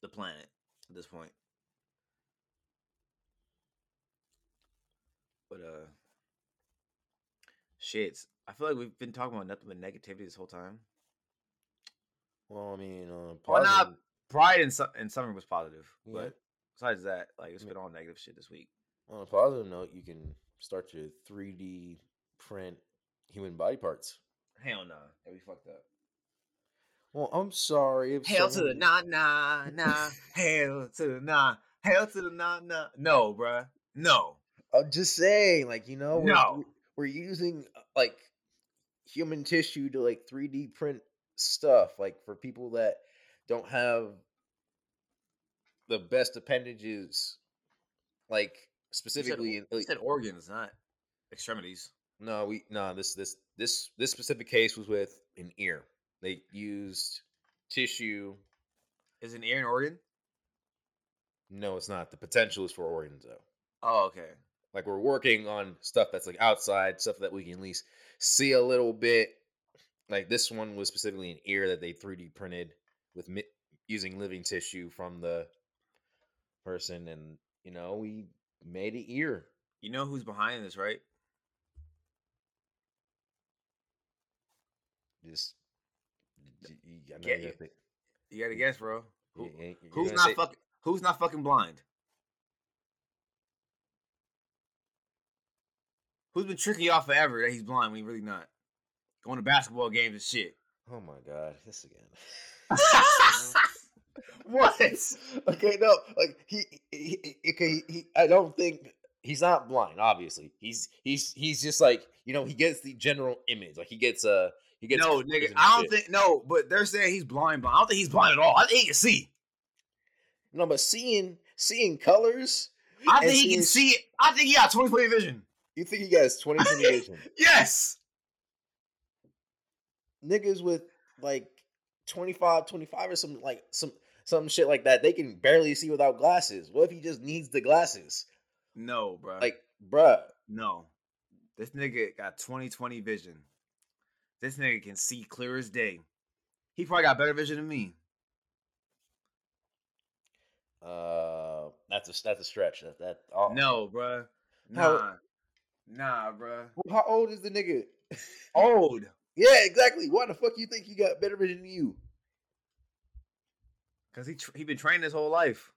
[SPEAKER 1] the planet at this point. But uh, shit, I feel like we've been talking about nothing but negativity this whole time.
[SPEAKER 2] Well, I mean, uh,
[SPEAKER 1] Well, not
[SPEAKER 2] positive-
[SPEAKER 1] Pride in su- in summer was positive,
[SPEAKER 2] Yeah.
[SPEAKER 1] but besides that, like it's been all negative shit this week.
[SPEAKER 2] on a positive note, you can start to 3D print human body parts.
[SPEAKER 1] Hell no, that we fucked up.
[SPEAKER 2] Well, I'm sorry. If
[SPEAKER 1] Hell to the nah nah nah. Hell to the nah. Hell to the nah nah. No, bruh. No.
[SPEAKER 2] I'm just saying, like you know, we're,
[SPEAKER 1] No.
[SPEAKER 2] we're using uh, like human tissue to like 3D print stuff, like for people that don't have the best appendages, like
[SPEAKER 1] You said,
[SPEAKER 2] specifically. in,
[SPEAKER 1] you
[SPEAKER 2] like,
[SPEAKER 1] said organs, not extremities.
[SPEAKER 2] no, we no this this this this specific case was with an ear. They used tissue.
[SPEAKER 1] Is an ear an organ?
[SPEAKER 2] No, it's not. The potential is for organs though.
[SPEAKER 1] Oh, okay.
[SPEAKER 2] Like we're working on stuff that's like outside, stuff that we can at least see a little bit. Like this one was specifically an ear that they 3D printed with mi- using living tissue from the person, and you know we made an ear.
[SPEAKER 1] You know who's behind this, right?
[SPEAKER 2] Just y- y- I know you
[SPEAKER 1] you.
[SPEAKER 2] think-
[SPEAKER 1] You gotta guess, bro. Who,
[SPEAKER 2] y- y- you're
[SPEAKER 1] who's not fucking Who's not fucking blind? Who's been tricking y'all forever that he's blind when he really not? Going to basketball games and shit.
[SPEAKER 2] Oh my god, this again.
[SPEAKER 1] what?
[SPEAKER 2] okay, no, like he, he, he okay, he, I don't think he's not blind. Obviously, he's he's he's just like you know he gets the general image. Like he gets uh he gets
[SPEAKER 1] No, nigga. I don't
[SPEAKER 2] shit.
[SPEAKER 1] think no, but they're saying he's blind. Blind. I don't think he's blind at all. I think he can see.
[SPEAKER 2] no, but seeing seeing colors.
[SPEAKER 1] I think he can see. I think he got 20/20 vision.
[SPEAKER 2] You think he got twenty twenty vision?
[SPEAKER 1] Yes.
[SPEAKER 2] Niggas with like 25, 25 or some like some some shit like that. They can barely see without glasses. What if he just needs the glasses?
[SPEAKER 1] No, bro.
[SPEAKER 2] Like, bruh.
[SPEAKER 1] no. This nigga got 20/20 vision. This nigga can see clear as day. He probably got better vision than me.
[SPEAKER 2] Uh, that's a that's a stretch. That that oh.
[SPEAKER 1] No, bruh.
[SPEAKER 2] How-
[SPEAKER 1] Nah. Nah, bruh.
[SPEAKER 2] How old is the nigga?
[SPEAKER 1] Old.
[SPEAKER 2] yeah, exactly. Why the fuck you think he got better vision than you?
[SPEAKER 1] Cause he tr- he been trained his whole life.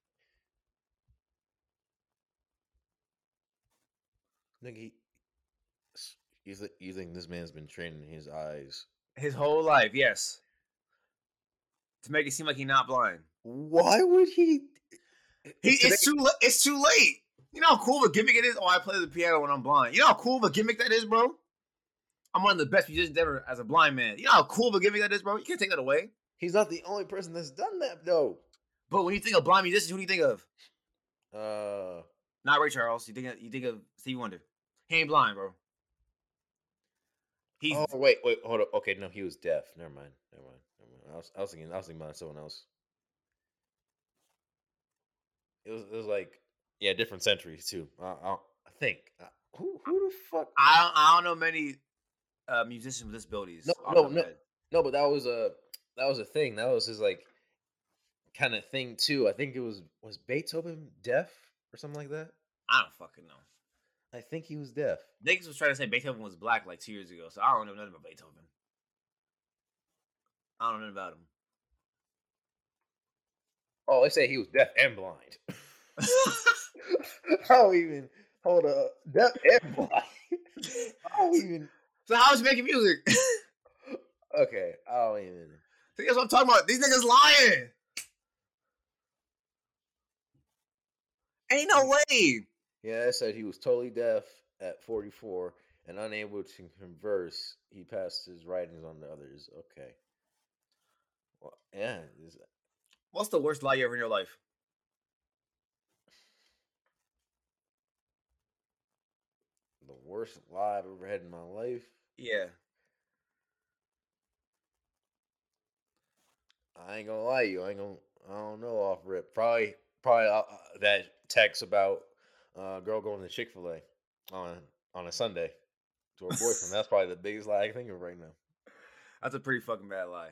[SPEAKER 2] Nigga, he, You think you think this man's been training his eyes?
[SPEAKER 1] His whole life, yes. To make it seem like he's not blind.
[SPEAKER 2] Why would he?
[SPEAKER 1] He,
[SPEAKER 2] Today-
[SPEAKER 1] it's too it's too late. You know how cool of a gimmick it is? Oh, I play the piano when I'm blind. You know how cool of a gimmick that is, bro? I'm one of the best musicians ever as a blind man. You know how cool of a gimmick that is, bro? You can't take that away.
[SPEAKER 2] He's not the only person that's done that though.
[SPEAKER 1] But when you think of blind musicians, who do you think of?
[SPEAKER 2] Uh,
[SPEAKER 1] Not Ray Charles. You think of, you think of Stevie Wonder. He ain't blind, bro. He's
[SPEAKER 2] oh wait, wait, hold up. Okay, no, he was deaf. Never mind. Never mind. Never mind. I was, I was thinking, I was thinking about someone else. It was, it was like, yeah, different centuries too. I, I, I think. Uh, who, who the fuck?
[SPEAKER 1] I don't, I don't know many uh, musicians with disabilities.
[SPEAKER 2] No, no,
[SPEAKER 1] the top of
[SPEAKER 2] no.
[SPEAKER 1] head.
[SPEAKER 2] No, but that was a, that was a thing. That was his like, kind of thing too. I think it was was Beethoven deaf or something like that.
[SPEAKER 1] I don't fucking know.
[SPEAKER 2] I think he was deaf.
[SPEAKER 1] Niggas was trying to say Beethoven was black like two years ago, so I don't know nothing about Beethoven. I don't know about him.
[SPEAKER 2] Oh, they say he was deaf and blind. I don't even hold up. Deaf and blind. I don't even.
[SPEAKER 1] so how is he making music?
[SPEAKER 2] Okay, I don't even.
[SPEAKER 1] See, that's what I'm talking about. These niggas lying. Ain't no way.
[SPEAKER 2] Yeah, I said he was totally deaf at 44 and unable to converse. He passed his writings on to others. Okay. Well, yeah.
[SPEAKER 1] What's the worst lie you ever in your life?
[SPEAKER 2] The worst lie I've ever had in my life.
[SPEAKER 1] Yeah.
[SPEAKER 2] I ain't gonna lie to you. I ain't gonna. I don't know off rip. Probably, probably uh, uh, that text about uh, girl going to Chick Fil A on on a Sunday to her boyfriend. That's probably the biggest lie I can think of right now.
[SPEAKER 1] That's a pretty fucking bad lie.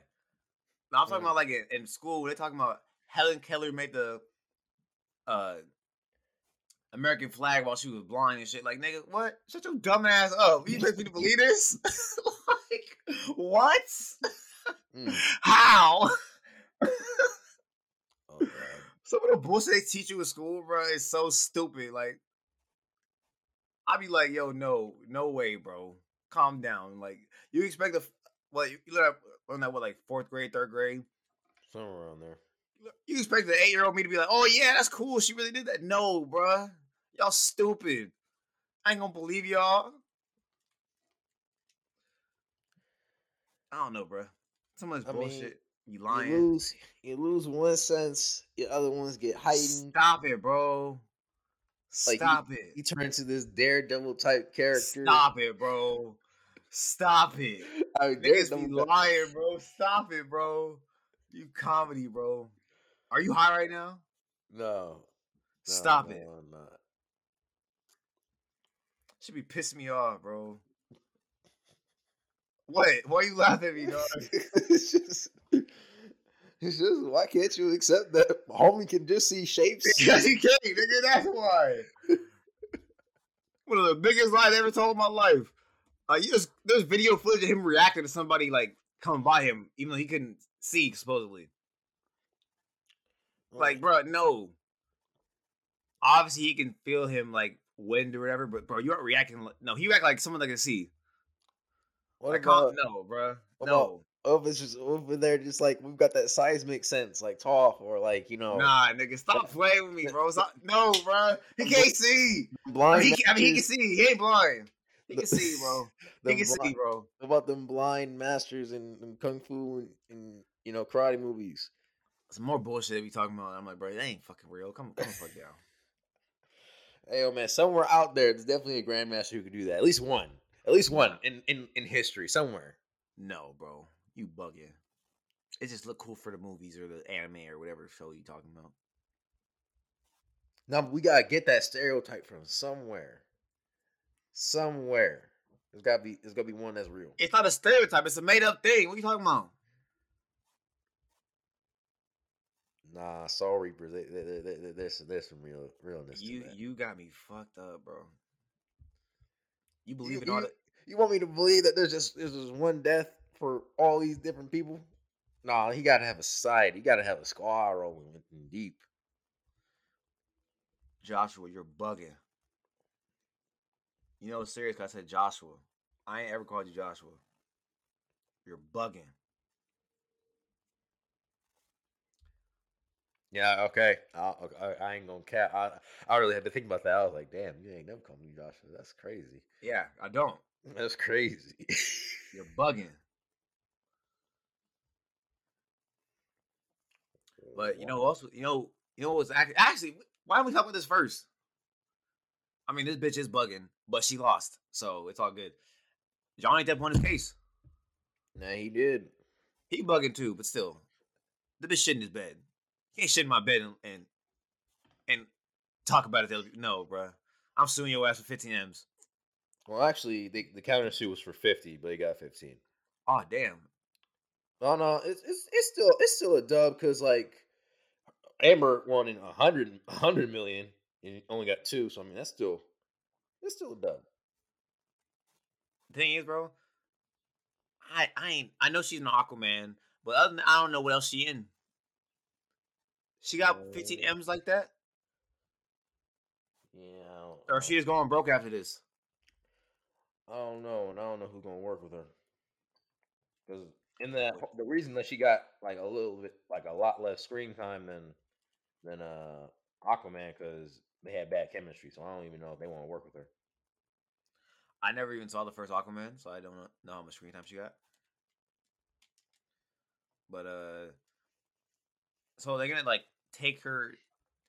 [SPEAKER 1] No, I'm talking
[SPEAKER 2] Mm.
[SPEAKER 1] about like in, in school. They're talking about Helen Keller made the uh American flag while she was blind and shit. Like, nigga, what? Shut your dumb ass up. You expect me believe this? like, what?
[SPEAKER 2] Mm.
[SPEAKER 1] How? Some of the bullshit they teach you in school, bro, is so stupid. Like, I'd be like, yo, no, no way, bro. Calm down. Like, you expect the what? You learn on that what, like fourth grade, third grade?
[SPEAKER 2] Somewhere around there.
[SPEAKER 1] You expect the eight year old me to be like, oh yeah, that's cool. She really did that. No, bro, Y'all stupid. I ain't gonna believe y'all. I don't know, bro. Some of this
[SPEAKER 2] I mean,
[SPEAKER 1] bullshit. you
[SPEAKER 2] You
[SPEAKER 1] lying.
[SPEAKER 2] lose, you lose one sense, your other ones get heightened.
[SPEAKER 1] Stop it, bro.
[SPEAKER 2] Like, you-
[SPEAKER 1] Stop it.
[SPEAKER 2] You turn into this daredevil type character.
[SPEAKER 1] Stop it, bro. Stop it.
[SPEAKER 2] I mean,
[SPEAKER 1] Niggas be lying, bro. Stop it, bro. You comedy, bro. Are you high right now?
[SPEAKER 2] No. no,
[SPEAKER 1] Stop
[SPEAKER 2] no,
[SPEAKER 1] it.
[SPEAKER 2] I'm not.
[SPEAKER 1] Should be pissing me off, bro. What? Why you laughing at me, dog?
[SPEAKER 2] it's just. Why can't you accept that homie can just see shapes?
[SPEAKER 1] Because he can't, nigga. That's why. One of the biggest lies I ever told in my life. Uh, you just there's video footage of him reacting to somebody like coming by him, even though he couldn't see supposedly. Like, bro, no. Obviously, he can feel him like wind or whatever, but bro, you aren't reacting. Like, no, he act like someone that can see.
[SPEAKER 2] what
[SPEAKER 1] Like,
[SPEAKER 2] about,
[SPEAKER 1] no, bro, no.
[SPEAKER 2] Just over there, just like we've got that seismic sense, like talk or like you know,
[SPEAKER 1] Nah, nigga, stop playing with me, bro. Stop. No, bro, he can't see.
[SPEAKER 2] Blind.
[SPEAKER 1] he, I mean, he can see. He ain't blind. He can see, bro. He can see,
[SPEAKER 2] blind-
[SPEAKER 1] bro.
[SPEAKER 2] about them blind masters in, in kung fu and, and you know karate movies.
[SPEAKER 1] Some more bullshit that we talking about. I'm like, bro, that ain't fucking real. Come, come fuck down.
[SPEAKER 2] Hey, oh man, somewhere out there, there's definitely a grandmaster who could do that. At least one. At least one in in, in history somewhere.
[SPEAKER 1] No, bro, you bugging. It just look cool for the movies or the anime or whatever show you talking about.
[SPEAKER 2] Now we gotta get that stereotype from somewhere. Somewhere. There's gotta be. There's gotta be one that's real.
[SPEAKER 1] It's not a stereotype. It's a made up thing. What are you talking about?
[SPEAKER 2] Nah, Soul Reapers. They, they, they, they, there's there's some real realness.
[SPEAKER 1] You
[SPEAKER 2] to that.
[SPEAKER 1] you got me fucked up, bro. You believe
[SPEAKER 2] You-
[SPEAKER 1] in all
[SPEAKER 2] you-
[SPEAKER 1] that?
[SPEAKER 2] You want me to believe that there's just there's just one death for all these different people? Nah, he gotta have a side. He gotta have a squad rolling with him deep.
[SPEAKER 1] Joshua, you're bugging. You know, it's serious. 'cause I said Joshua. I ain't ever called you Joshua. You're bugging.
[SPEAKER 2] Yeah, okay. I'll, I, I ain't gonna cap. I, I really had to think about that. I was like, damn, you ain't never called me Joshua. That's crazy.
[SPEAKER 1] Yeah, I don't.
[SPEAKER 2] That's crazy.
[SPEAKER 1] You're bugging. But you know, also, you know, you know what's actually, actually why don't we talk about this first? I mean, this bitch is bugging, but she lost, so it's all good. Johnny Depp won his case.
[SPEAKER 2] Nah, he did.
[SPEAKER 1] He bugging too, but still, the bitch shit in his bed. He ain't shit in my bed and and, and talk about it. To other. No, bruh. I'm suing your ass for 15 m's.
[SPEAKER 2] Well, actually, the the counter suit was for fifty, but he got fifteen.
[SPEAKER 1] Oh damn.
[SPEAKER 2] Oh no, it's it's it's still it's still a dub because like Amber won in a hundred hundred million and only got two, so I mean that's still it's still a dub.
[SPEAKER 1] The thing is, bro, I I ain't I know she's an Aquaman, but other than I don't know what else she in. She got 15
[SPEAKER 2] Uh,
[SPEAKER 1] m's like that,
[SPEAKER 2] Yeah,
[SPEAKER 1] or she is going broke after this.
[SPEAKER 2] I don't know, and I don't know who's gonna work with her. Because in that, the reason that she got like a little bit, like a lot less screen time than than uh Aquaman, because they had bad chemistry. So I don't even know if they want to work with her.
[SPEAKER 1] I never even saw the first Aquaman, so I don't know- how much screen time she got. But uh, so they're gonna like take her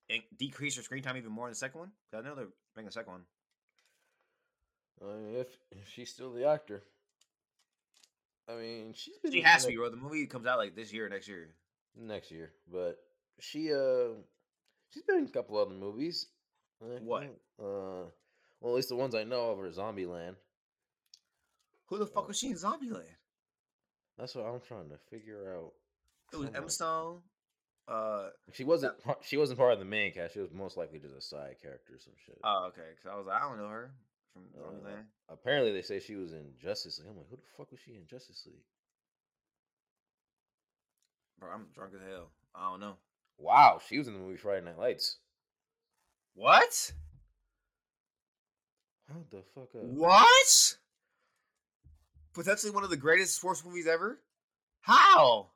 [SPEAKER 1] and decrease her screen time even more in the second one. 'Cause I know they're making the second one.
[SPEAKER 2] I mean, if if she's still the actor, I mean, she's been
[SPEAKER 1] She has to be, bro. The movie comes out like this year, or next year.
[SPEAKER 2] next year, but she uh she's been in a couple other movies.
[SPEAKER 1] What?
[SPEAKER 2] Uh, well, at least the ones I know of are Zombieland.
[SPEAKER 1] Who the fuck
[SPEAKER 2] Oh.
[SPEAKER 1] was she in Zombieland?
[SPEAKER 2] That's what I'm trying to figure out.
[SPEAKER 1] It was Emma Stone. Uh,
[SPEAKER 2] She wasn't. par- She wasn't part of the main cast. She was most likely just a side character or some shit.
[SPEAKER 1] oh, okay. Because I was like, I don't know her from
[SPEAKER 2] Uh,
[SPEAKER 1] Zombieland.
[SPEAKER 2] apparently, they say she was in Justice League. I'm like, who the fuck was she in Justice League?
[SPEAKER 1] Bro, I'm drunk as hell. I don't know.
[SPEAKER 2] Wow, she was in the movie Friday Night Lights.
[SPEAKER 1] What?
[SPEAKER 2] How the fuck up?
[SPEAKER 1] What? Potentially one of the greatest sports movies ever? How?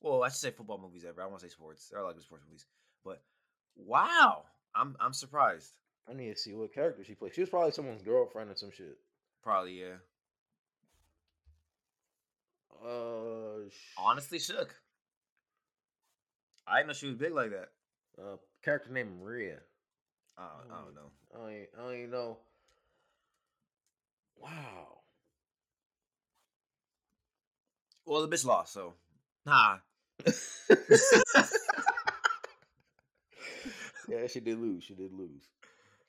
[SPEAKER 1] Well, I should say football movies ever. I want to say sports. There are a lot of sports movies. But wow. I'm I'm surprised.
[SPEAKER 2] I need to see what character she played. She was probably someone's girlfriend or some shit.
[SPEAKER 1] Probably, yeah.
[SPEAKER 2] Uh, sh-
[SPEAKER 1] Honestly shook. I didn't know she was big like that.
[SPEAKER 2] uh, character named Maria.
[SPEAKER 1] I don't, I don't know.
[SPEAKER 2] I don't, e- I don't even know. Wow.
[SPEAKER 1] Well, the bitch lost, so nah.
[SPEAKER 2] yeah, she did lose. She did lose.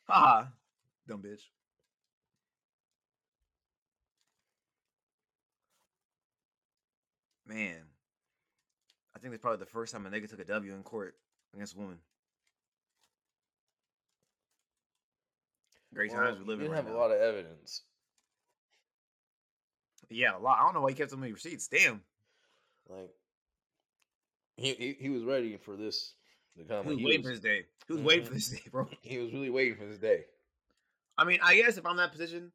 [SPEAKER 1] Haha. Dumb bitch. Man. I think it's probably the first time a nigga took a W in court against a woman. Great
[SPEAKER 2] Well,
[SPEAKER 1] times we
[SPEAKER 2] he
[SPEAKER 1] live in
[SPEAKER 2] didn't
[SPEAKER 1] right
[SPEAKER 2] have
[SPEAKER 1] now.
[SPEAKER 2] a lot of evidence.
[SPEAKER 1] yeah, a lot. I don't know why he kept so many receipts. Damn.
[SPEAKER 2] Like he he, he was ready for this to come.
[SPEAKER 1] He was
[SPEAKER 2] Like,
[SPEAKER 1] waiting for this day. He was waiting for mm-hmm. this day, bro.
[SPEAKER 2] He was really waiting for this day.
[SPEAKER 1] I mean, I guess if I'm in that position,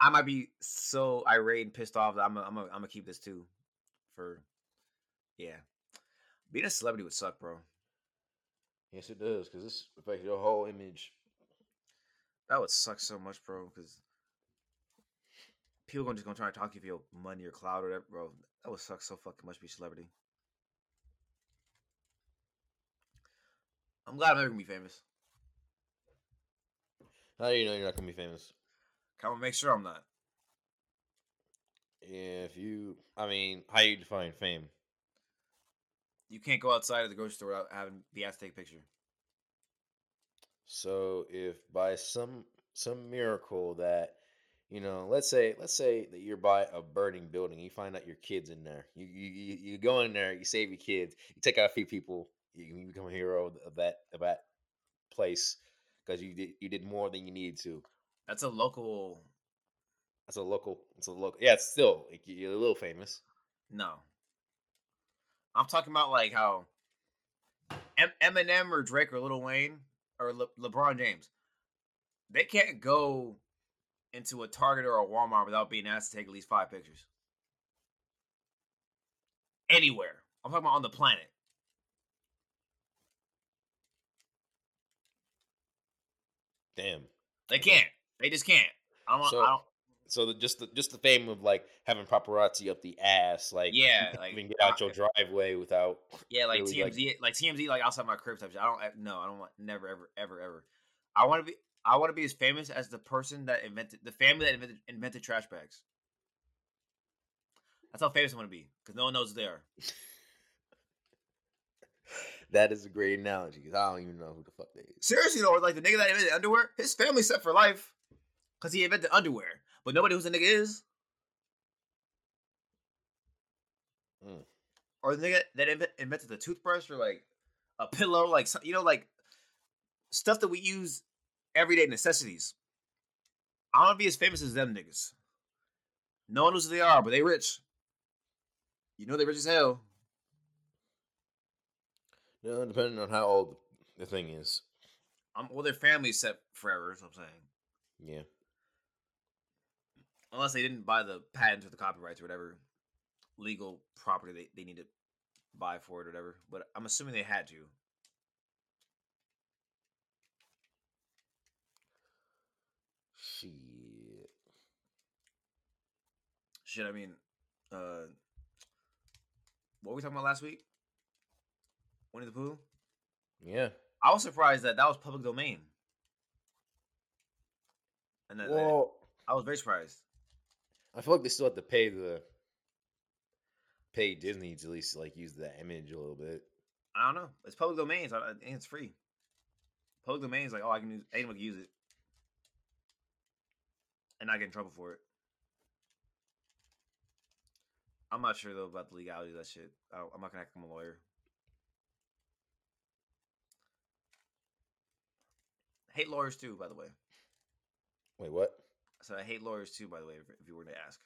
[SPEAKER 1] I might be so irate and pissed off that I'm gonna I'm gonna keep this too. For yeah, being a celebrity would suck, bro.
[SPEAKER 2] Yes, it does because this affects your whole image.
[SPEAKER 1] That would suck so much, bro. Because people gonna just gonna try to talk to you for your money or cloud or whatever, bro. That would suck so fucking much to be a celebrity. I'm glad I'm never gonna be famous.
[SPEAKER 2] How do you know you're not gonna be famous?
[SPEAKER 1] I'm gonna make sure I'm not.
[SPEAKER 2] If you, I mean, how you define fame?
[SPEAKER 1] You can't go outside of the grocery store without having the to take a picture.
[SPEAKER 2] So if by some some miracle that you know, let's say let's say that you're by a burning building, you find out your kids in there. You you you, go in there, you save your kids, you take out a few people, you, you become a hero of- of that of that place because you did you did more than you needed to.
[SPEAKER 1] That's a local.
[SPEAKER 2] That's a local. It's a local. Yeah, it's still like, you're a little famous.
[SPEAKER 1] No. I'm talking about like how M- Eminem or Drake or Lil Wayne or Le- LeBron James, they can't go into a Target or a Walmart without being asked to take at least five pictures. Anywhere. I'm talking about on the planet.
[SPEAKER 2] Damn.
[SPEAKER 1] They can't. They just can't. I don't.
[SPEAKER 2] So-
[SPEAKER 1] I don't
[SPEAKER 2] So the, just the just the fame of like having paparazzi up the ass, like
[SPEAKER 1] Yeah, like,
[SPEAKER 2] even get out your driveway without.
[SPEAKER 1] yeah, like
[SPEAKER 2] really, like-
[SPEAKER 1] TMZ, like, TMZ, like outside my crib type shit. I don't. No, I don't want. Never, ever, ever, ever. I want to be. I want to be as famous as the person that invented the family that invented, invented trash bags. That's how famous I want to be because no one knows who they are.
[SPEAKER 2] That is a great analogy because I don't even know who the fuck they is.
[SPEAKER 1] Seriously though, like the nigga that invented underwear, his family set for life because he invented underwear, but nobody who's who the nigga is.
[SPEAKER 2] Mm.
[SPEAKER 1] Or the nigga that inve- invented the toothbrush or like a pillow, like you know, like stuff that we use everyday necessities. I to be as famous as them niggas. No one knows who they are, but they rich. You know they rich as hell.
[SPEAKER 2] No, depending on how old the thing is.
[SPEAKER 1] Um, well, their family's set forever. Is what I'm saying.
[SPEAKER 2] Yeah.
[SPEAKER 1] Unless they didn't buy the patents or the copyrights or whatever legal property they, they need to buy for it or whatever. But I'm assuming they had to.
[SPEAKER 2] Shit.
[SPEAKER 1] Shit, I mean, uh, what were we talking about last week? Winnie the Pooh.
[SPEAKER 2] Yeah.
[SPEAKER 1] I was surprised that that was public domain. And that,
[SPEAKER 2] Well,
[SPEAKER 1] I was very surprised.
[SPEAKER 2] I feel like they still have to pay the pay Disney to at least like use that image a little bit.
[SPEAKER 1] I don't know. It's public domain, so I I think it's free. Public domain is like, oh, I can use anyone can use it, and not get in trouble for it. I'm not sure though about the legality of that shit. I I'm not gonna act like I'm a lawyer. Hate lawyers too, by the way.
[SPEAKER 2] Wait, what?
[SPEAKER 1] So I hate lawyers too, by the way. If, if you were to ask,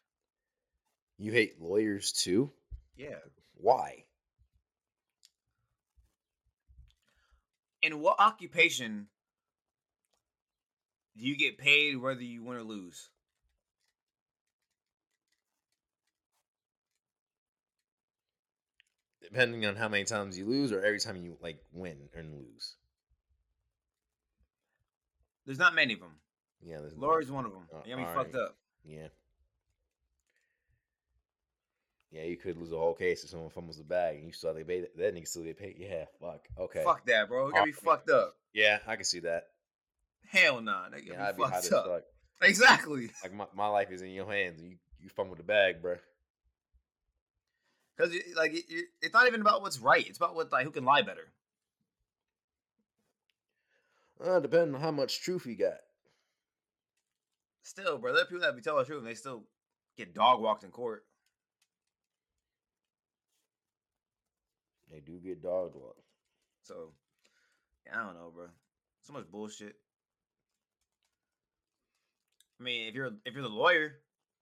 [SPEAKER 2] You hate lawyers too?
[SPEAKER 1] yeah.
[SPEAKER 2] Why?
[SPEAKER 1] In what occupation do you get paid whether you win or lose?
[SPEAKER 2] Depending on how many times you lose, or every time you like win and lose.
[SPEAKER 1] There's not many of them.
[SPEAKER 2] Yeah, there's
[SPEAKER 1] one of them.
[SPEAKER 2] Uh,
[SPEAKER 1] me
[SPEAKER 2] alright.
[SPEAKER 1] fucked up.
[SPEAKER 2] Yeah. Yeah, you could lose a whole case if someone fumbles the bag and you saw they paid. That nigga still get paid. Yeah, fuck. Okay.
[SPEAKER 1] Fuck that, bro. You got me
[SPEAKER 2] Alright.
[SPEAKER 1] fucked up.
[SPEAKER 2] Yeah, I can see that.
[SPEAKER 1] Hell nah. That got
[SPEAKER 2] Yeah, I'd be
[SPEAKER 1] fucked
[SPEAKER 2] as
[SPEAKER 1] up. Exactly.
[SPEAKER 2] Like my, my life is in your hands. You you fumble the bag, bro.
[SPEAKER 1] Because like it, it- it's not even about what's right. It's about what like who can lie better.
[SPEAKER 2] Uh, depending on how much truth you got.
[SPEAKER 1] Still, bro, there are people that be telling the truth and they still get dog walked in court.
[SPEAKER 2] They do get dog walked.
[SPEAKER 1] So yeah, I don't know, bro. So much bullshit. I mean, if you're if you're the lawyer,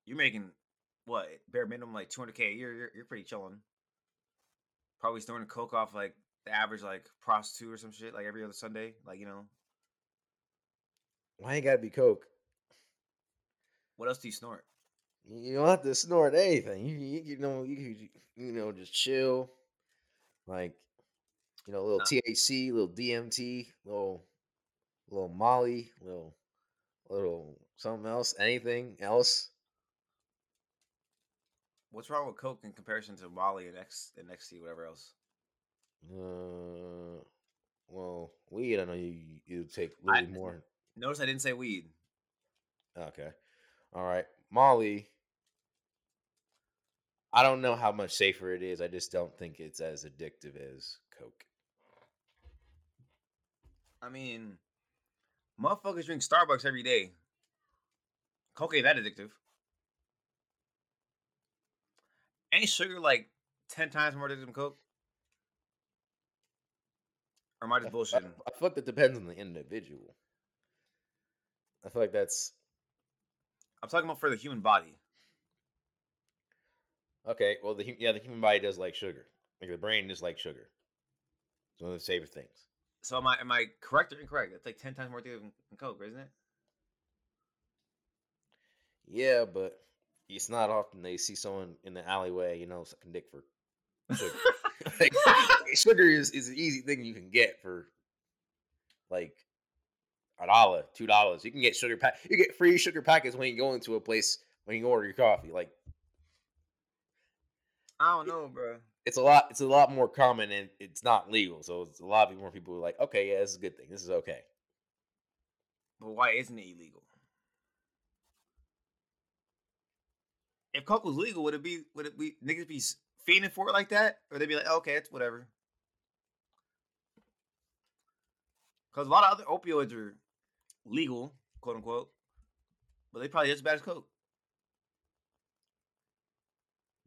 [SPEAKER 1] you're making what bare minimum like 200k a year. You're you're pretty chilling. Probably throwing a coke off like the average like prostitute or some shit like every other Sunday. Like you know,
[SPEAKER 2] Why you gotta be coke?
[SPEAKER 1] What else do you snort?
[SPEAKER 2] You don't have to snort anything. You you, you know you you know just chill, like you know a little
[SPEAKER 1] Nah.
[SPEAKER 2] THC, little DMT, little little Molly, little little something else, anything else.
[SPEAKER 1] What's wrong with coke in comparison to Molly and X and XT, whatever else?
[SPEAKER 2] Uh, well, weed. I know you you take
[SPEAKER 1] I-
[SPEAKER 2] really more.
[SPEAKER 1] Notice I didn't say weed.
[SPEAKER 2] Okay, all right, Molly. I don't know how much safer it is. I just don't think it's as addictive as coke.
[SPEAKER 1] I mean, motherfuckers drink Starbucks every day. Coke ain't that addictive. Ain't sugar like ten times more addictive than Coke? Or am I
[SPEAKER 2] I
[SPEAKER 1] just
[SPEAKER 2] f- I-
[SPEAKER 1] bullshitting?
[SPEAKER 2] I feel like that depends on the individual. I feel like that's
[SPEAKER 1] I'm talking about for the human body.
[SPEAKER 2] okay. Well, the yeah, the human body does like sugar. Like the brain just like sugar. It's one of the safer things.
[SPEAKER 1] So am I am I correct or incorrect? It's like ten times more addictive than than Coke, isn't it?
[SPEAKER 2] Yeah, but it's not often they see someone in the alleyway, you know, sucking dick for sugar. like, sugar is, is an easy thing you can get for like a dollar, two dollars. You can get sugar pack. You get free sugar packets when you go into a place when you order your coffee. Like
[SPEAKER 1] I don't know, bro.
[SPEAKER 2] it's a lot. It's a lot more common and it's not legal. So it's a lot more people are like, okay, yeah, this is a good thing. This is okay.
[SPEAKER 1] But why isn't it illegal? If coke was legal, would it be would it be niggas be fiending for it like that, or they'd be like, okay, it's whatever? Because a lot of other opioids are legal, quote unquote, but they probably just as bad as coke.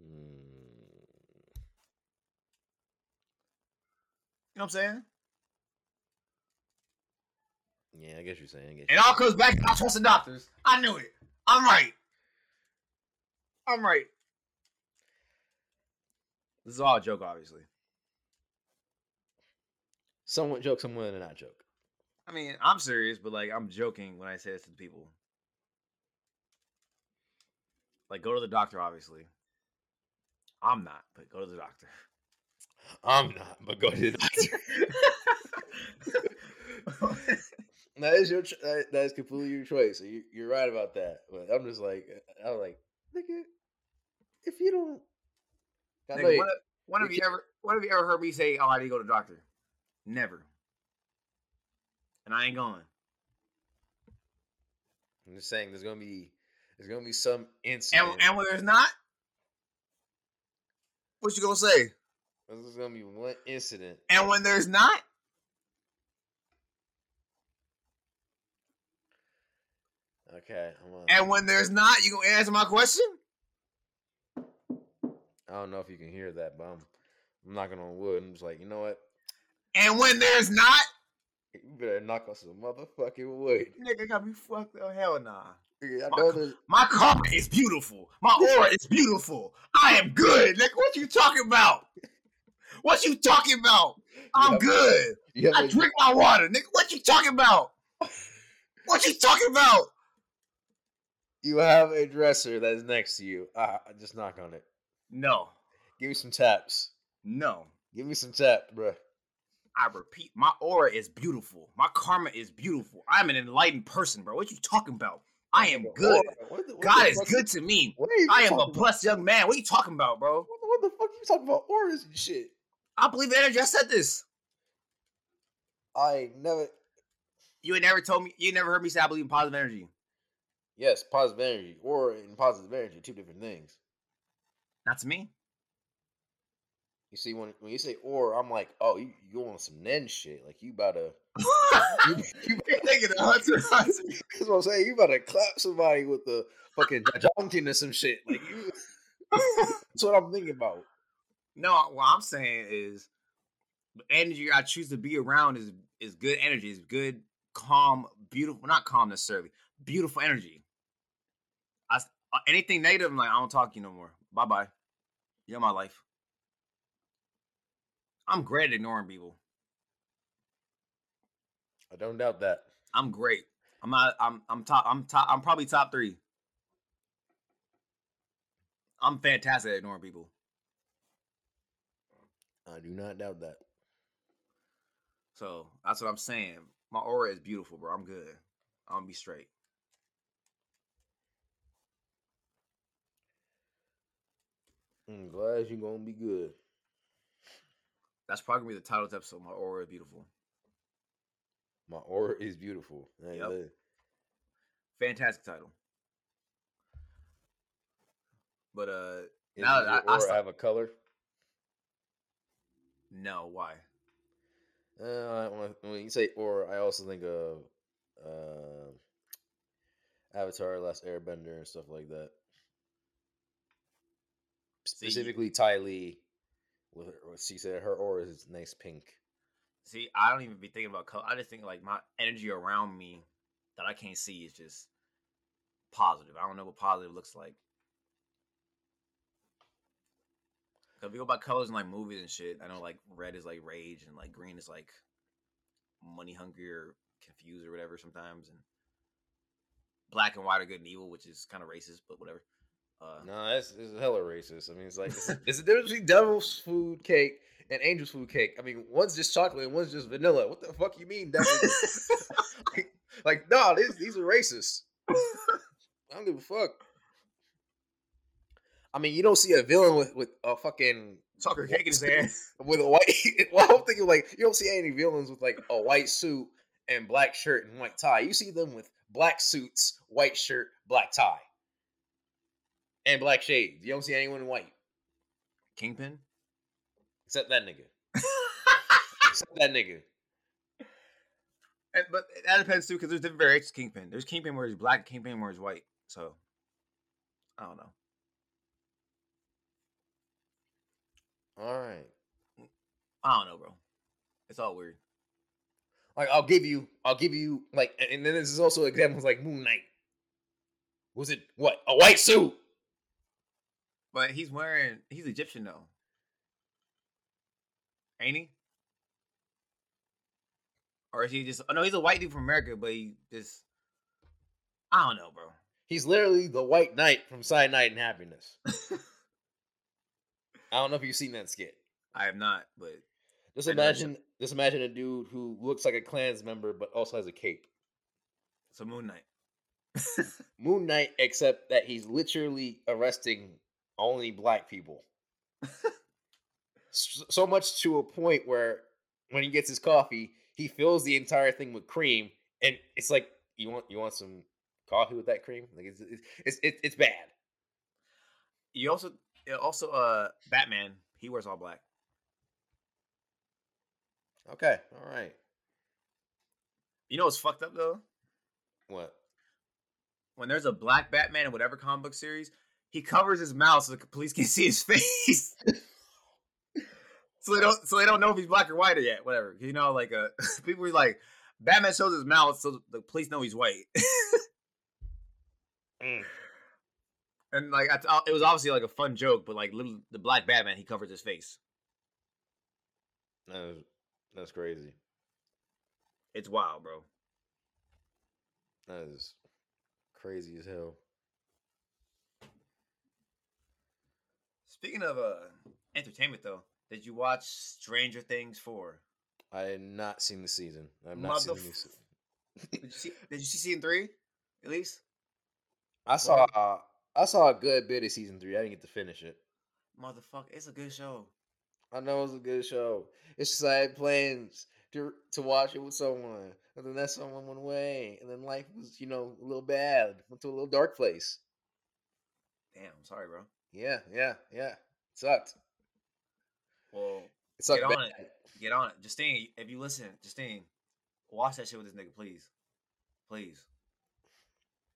[SPEAKER 2] Hmm.
[SPEAKER 1] You know what I'm saying?
[SPEAKER 2] Yeah, I guess you're saying. Guess
[SPEAKER 1] It all comes back to I trust the doctors. I knew it. I'm right. I'm right. This is all a joke, obviously.
[SPEAKER 2] Somewhat joke, somewhat not joke.
[SPEAKER 1] I mean, I'm serious, but like I'm joking when I say this to the people. Like, go to the doctor, obviously. I'm not, but go to the doctor.
[SPEAKER 2] I'm not, but go to the doctor. that is your that, that is completely your choice. You, you're right about that. But I'm just like, uh, I was like, nigga, if you don't,
[SPEAKER 1] Nigga,
[SPEAKER 2] you-
[SPEAKER 1] when, when have
[SPEAKER 2] you
[SPEAKER 1] you ever what have you ever heard me say, "Oh, I need to go to the doctor"? Never. And I ain't going.
[SPEAKER 2] I'm just saying, there's gonna be, there's gonna be some incident.
[SPEAKER 1] and when there's not, what you gonna say?
[SPEAKER 2] there's gonna be one incident.
[SPEAKER 1] And when there's not,
[SPEAKER 2] Okay, I'm on.
[SPEAKER 1] and when there's not, you gonna answer my question?
[SPEAKER 2] I don't know if you can hear that, but I'm, I'm knocking on wood. I'm just like, you know what?
[SPEAKER 1] And when there's not,
[SPEAKER 2] You better knock on some motherfucking wood.
[SPEAKER 1] nigga got me fucked up. Hell nah.
[SPEAKER 2] I
[SPEAKER 1] My My karma is beautiful. My aura is beautiful. I am good. Nigga, what you talking about? What you talking about? I'm
[SPEAKER 2] Yeah.
[SPEAKER 1] good.
[SPEAKER 2] you
[SPEAKER 1] I drink my water. Nigga, what you talking about? What you talking about?
[SPEAKER 2] you have a dresser that is next to you. Ah, just knock on it.
[SPEAKER 1] No.
[SPEAKER 2] Give me some taps.
[SPEAKER 1] No.
[SPEAKER 2] Give me some taps, bruh.
[SPEAKER 1] I repeat, my aura is beautiful. My karma is beautiful. I'm an enlightened person, bro. What you talking about? I am good.
[SPEAKER 2] What the- what
[SPEAKER 1] God is good to me.
[SPEAKER 2] Are
[SPEAKER 1] I am a
[SPEAKER 2] about?
[SPEAKER 1] blessed young man. What are you talking about, bro?
[SPEAKER 2] What the, what the fuck you talking about? Auras and shit.
[SPEAKER 1] I believe in energy. I said this.
[SPEAKER 2] I never.
[SPEAKER 1] You ain't never told me. You never heard me say I believe in positive energy.
[SPEAKER 2] Yes, positive energy or in positive energy, two different things.
[SPEAKER 1] Not to me.
[SPEAKER 2] You see, when when you say or, I'm like, oh, you you on some Nen shit? Like you about to, you, you
[SPEAKER 1] thinking of Hunter Hunter.
[SPEAKER 2] That's what I'm saying. You about to clap somebody with the fucking Jonkin or some shit. Like you. That's what I'm thinking about.
[SPEAKER 1] No, what I'm saying is the energy I choose to be around is is good energy. Is good, calm, beautiful. Not calm necessarily. Beautiful energy. I s- uh, anything negative, I'm like I don't talk to you no more. Bye bye. You're my life. I'm great at ignoring people.
[SPEAKER 2] I don't doubt that.
[SPEAKER 1] I'm great. I'm not. I'm. I'm top. I'm top. I'm probably top three. I'm fantastic at ignoring people.
[SPEAKER 2] I do not doubt that.
[SPEAKER 1] So that's what I'm saying. My aura is beautiful, bro. I'm good. I'm gonna be straight.
[SPEAKER 2] I'm glad you're gonna be good.
[SPEAKER 1] That's probably gonna be the title of the episode. My aura is beautiful.
[SPEAKER 2] My aura is beautiful.
[SPEAKER 1] Yep. Fantastic title. But uh,
[SPEAKER 2] Is
[SPEAKER 1] Now that I- I stop-
[SPEAKER 2] have a color?
[SPEAKER 1] no. Why?
[SPEAKER 2] Uh, when, you say aura, I also think of uh, Avatar, Last Airbender, and stuff like that.
[SPEAKER 1] See,
[SPEAKER 2] Specifically, Ty Lee. She said her aura is nice pink.
[SPEAKER 1] See, I don't even be thinking about color. I just think like my energy around me that I can't see is just positive. I don't know what positive looks like. Cause we go by colors in like movies and shit. I know like red is like rage and like green is like money hungry or confused or whatever sometimes. And black and white are good and evil, which is kind of racist, but whatever. Uh,
[SPEAKER 2] No, that's it's hella racist. I mean, it's like it's, it's the difference between devil's food cake and angel's food cake. I mean, one's just chocolate and one's just vanilla. What the fuck you mean, devil? like, like, no, these these are racist. I don't give a fuck. I mean, you don't see a villain with with a fucking
[SPEAKER 1] chocolate cake in his hand.
[SPEAKER 2] with a white. Well, I'm thinking like you don't see any villains with like a white suit and black shirt and white tie. You see them with black suits, white shirt, black tie, and black shades. You don't see anyone in white
[SPEAKER 1] Kingpin.
[SPEAKER 2] except that nigga. except that nigga.
[SPEAKER 1] And- but that depends too, because there's different variations of Kingpin. There's Kingpin where he's black, Kingpin where he's white. So I don't know.
[SPEAKER 2] All right.
[SPEAKER 1] I don't know, bro. It's all weird.
[SPEAKER 2] Like I'll give you, I'll give you like, and- and then this is also examples like Moon Knight. Was it what a white suit?
[SPEAKER 1] But he's wearing he's Egyptian though. Ain't he? Or is he just oh no, he's a white dude from America, but he just I don't know, bro.
[SPEAKER 2] He's literally the White Knight from Cyanide and Happiness. I don't know if you've seen that skit.
[SPEAKER 1] I have not, but
[SPEAKER 2] Just
[SPEAKER 1] I know it's a-
[SPEAKER 2] imagine, just imagine a dude who looks like a clans member but also has a cape.
[SPEAKER 1] it's a Moon Knight.
[SPEAKER 2] Moon Knight, except that he's literally arresting only black people. So much to a point where when he gets his coffee, he fills the entire thing with cream, and it's like you want you want some coffee with that cream. Like it's it's it's, it's, it's bad.
[SPEAKER 1] You also also uh Batman, he wears all black.
[SPEAKER 2] Okay, all right.
[SPEAKER 1] You know what's fucked up though?
[SPEAKER 2] What?
[SPEAKER 1] When there's a black Batman in whatever comic book series, he covers his mouth so the police can't see his face. so they don't so they don't know if he's black or white or yet, whatever. You know, like uh people are like Batman shows his mouth so the police know he's white.
[SPEAKER 2] Mm.
[SPEAKER 1] and like I it was obviously like a fun joke, but like little the black Batman, he covers his face.
[SPEAKER 2] That's, that's crazy.
[SPEAKER 1] It's wild, bro.
[SPEAKER 2] That is crazy as hell.
[SPEAKER 1] Speaking of uh entertainment though, did you watch Stranger Things 4?
[SPEAKER 2] I have not seen the season. I've not seen the new
[SPEAKER 1] Motherf-
[SPEAKER 2] se-
[SPEAKER 1] Did you see did you see season 3 at least?
[SPEAKER 2] I saw uh, I saw a good bit of season three. I didn't get to finish it.
[SPEAKER 1] Motherfucker, it's a good show.
[SPEAKER 2] I know it's a good show. It's just I had plans to to watch it with someone, and then that someone went away, and then life was you know a little bad, went to a little dark place.
[SPEAKER 1] Damn, I'm sorry, bro.
[SPEAKER 2] Yeah, yeah, yeah. sucked.
[SPEAKER 1] Well,
[SPEAKER 2] It sucked.
[SPEAKER 1] Get on
[SPEAKER 2] bad.
[SPEAKER 1] it. get on it. Justine, if you listen, Justine, watch that shit with this nigga, please. Please.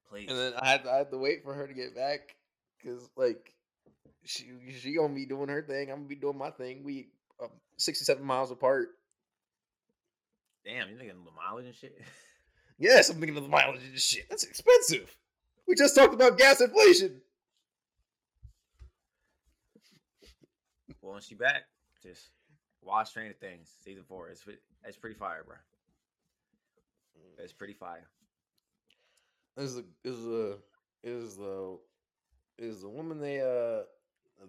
[SPEAKER 1] Please.
[SPEAKER 2] And then I had I had to wait for her to get back because like she she gonna be doing her thing. I'm gonna be doing my thing. We um, 67 miles apart.
[SPEAKER 1] Damn, you nigga the mileage and shit.
[SPEAKER 2] Yes, I'm thinking of the mileage and shit. That's expensive. We just talked about gas inflation.
[SPEAKER 1] Well, when she back, just watch Stranger Things season four. It's it's pretty fire, bro. It's pretty fire.
[SPEAKER 2] Is the is the is the is the woman they uh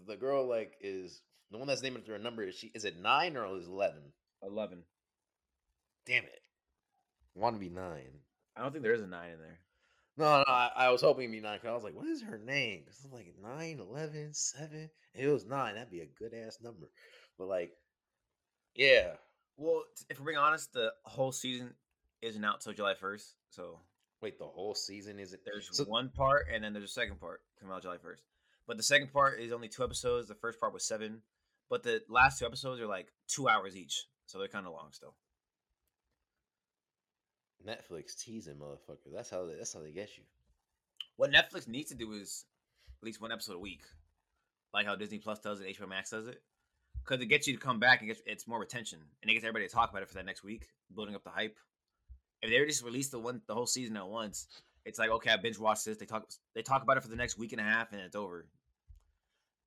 [SPEAKER 2] the girl like is the one that's naming her number is she is it nine or is it eleven?
[SPEAKER 1] Eleven.
[SPEAKER 2] Damn it. Want to be nine.
[SPEAKER 1] I don't think there is a nine in there.
[SPEAKER 2] No, no, I, I was hoping it'd be nine. Cause I was like, what is her name? Cause I'm like nine, eleven, seven. If it was nine, that'd be a good ass number. But like, yeah,
[SPEAKER 1] Well, t- if we're being honest, the whole season isn't out till July first. So
[SPEAKER 2] wait, the whole season is it?
[SPEAKER 1] there's
[SPEAKER 2] so,
[SPEAKER 1] one part, and then there's a second part coming out July first. But the second part is only two episodes. The first part was seven, but the last two episodes are like two hours each, so they're kind of long still.
[SPEAKER 2] Netflix teasing motherfucker. That's how they, that's how they get you.
[SPEAKER 1] What Netflix needs to do is at least one episode a week, like how Disney Plus does it, HBO Max does it, because it gets you to come back and gets it's more retention, and it gets everybody to talk about it for that next week, building up the hype. If they just release the one the whole season at once, it's like okay, I binge watched this. They talk they talk about it for the next week and a half, and it's over.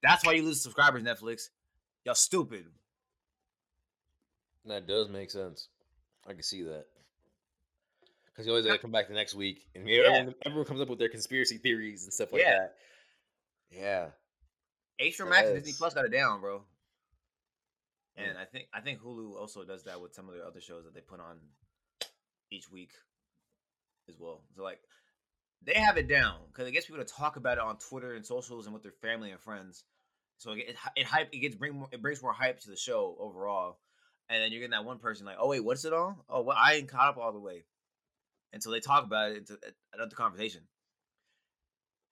[SPEAKER 1] That's why you lose subscribers, Netflix. Y'all stupid.
[SPEAKER 2] That does make sense. I can see that. Because you always gotta come back the next week, and
[SPEAKER 1] Yeah.
[SPEAKER 2] everyone, everyone comes up with their conspiracy theories and stuff like
[SPEAKER 1] Yeah.
[SPEAKER 2] that. Yeah,
[SPEAKER 1] HBO Max and Disney Plus got it down, bro. Hmm. And I think I think Hulu also does that with some of their other shows that they put on each week as well. So like they have it down because it gets people to talk about it on Twitter and socials and with their family and friends. So it it, it hype it gets bring more, it brings more hype to the show overall. And then you're getting that one person like, oh wait, what's it on? Oh, well, I ain't caught up all the way. And so they talk about it. It's a, another conversation.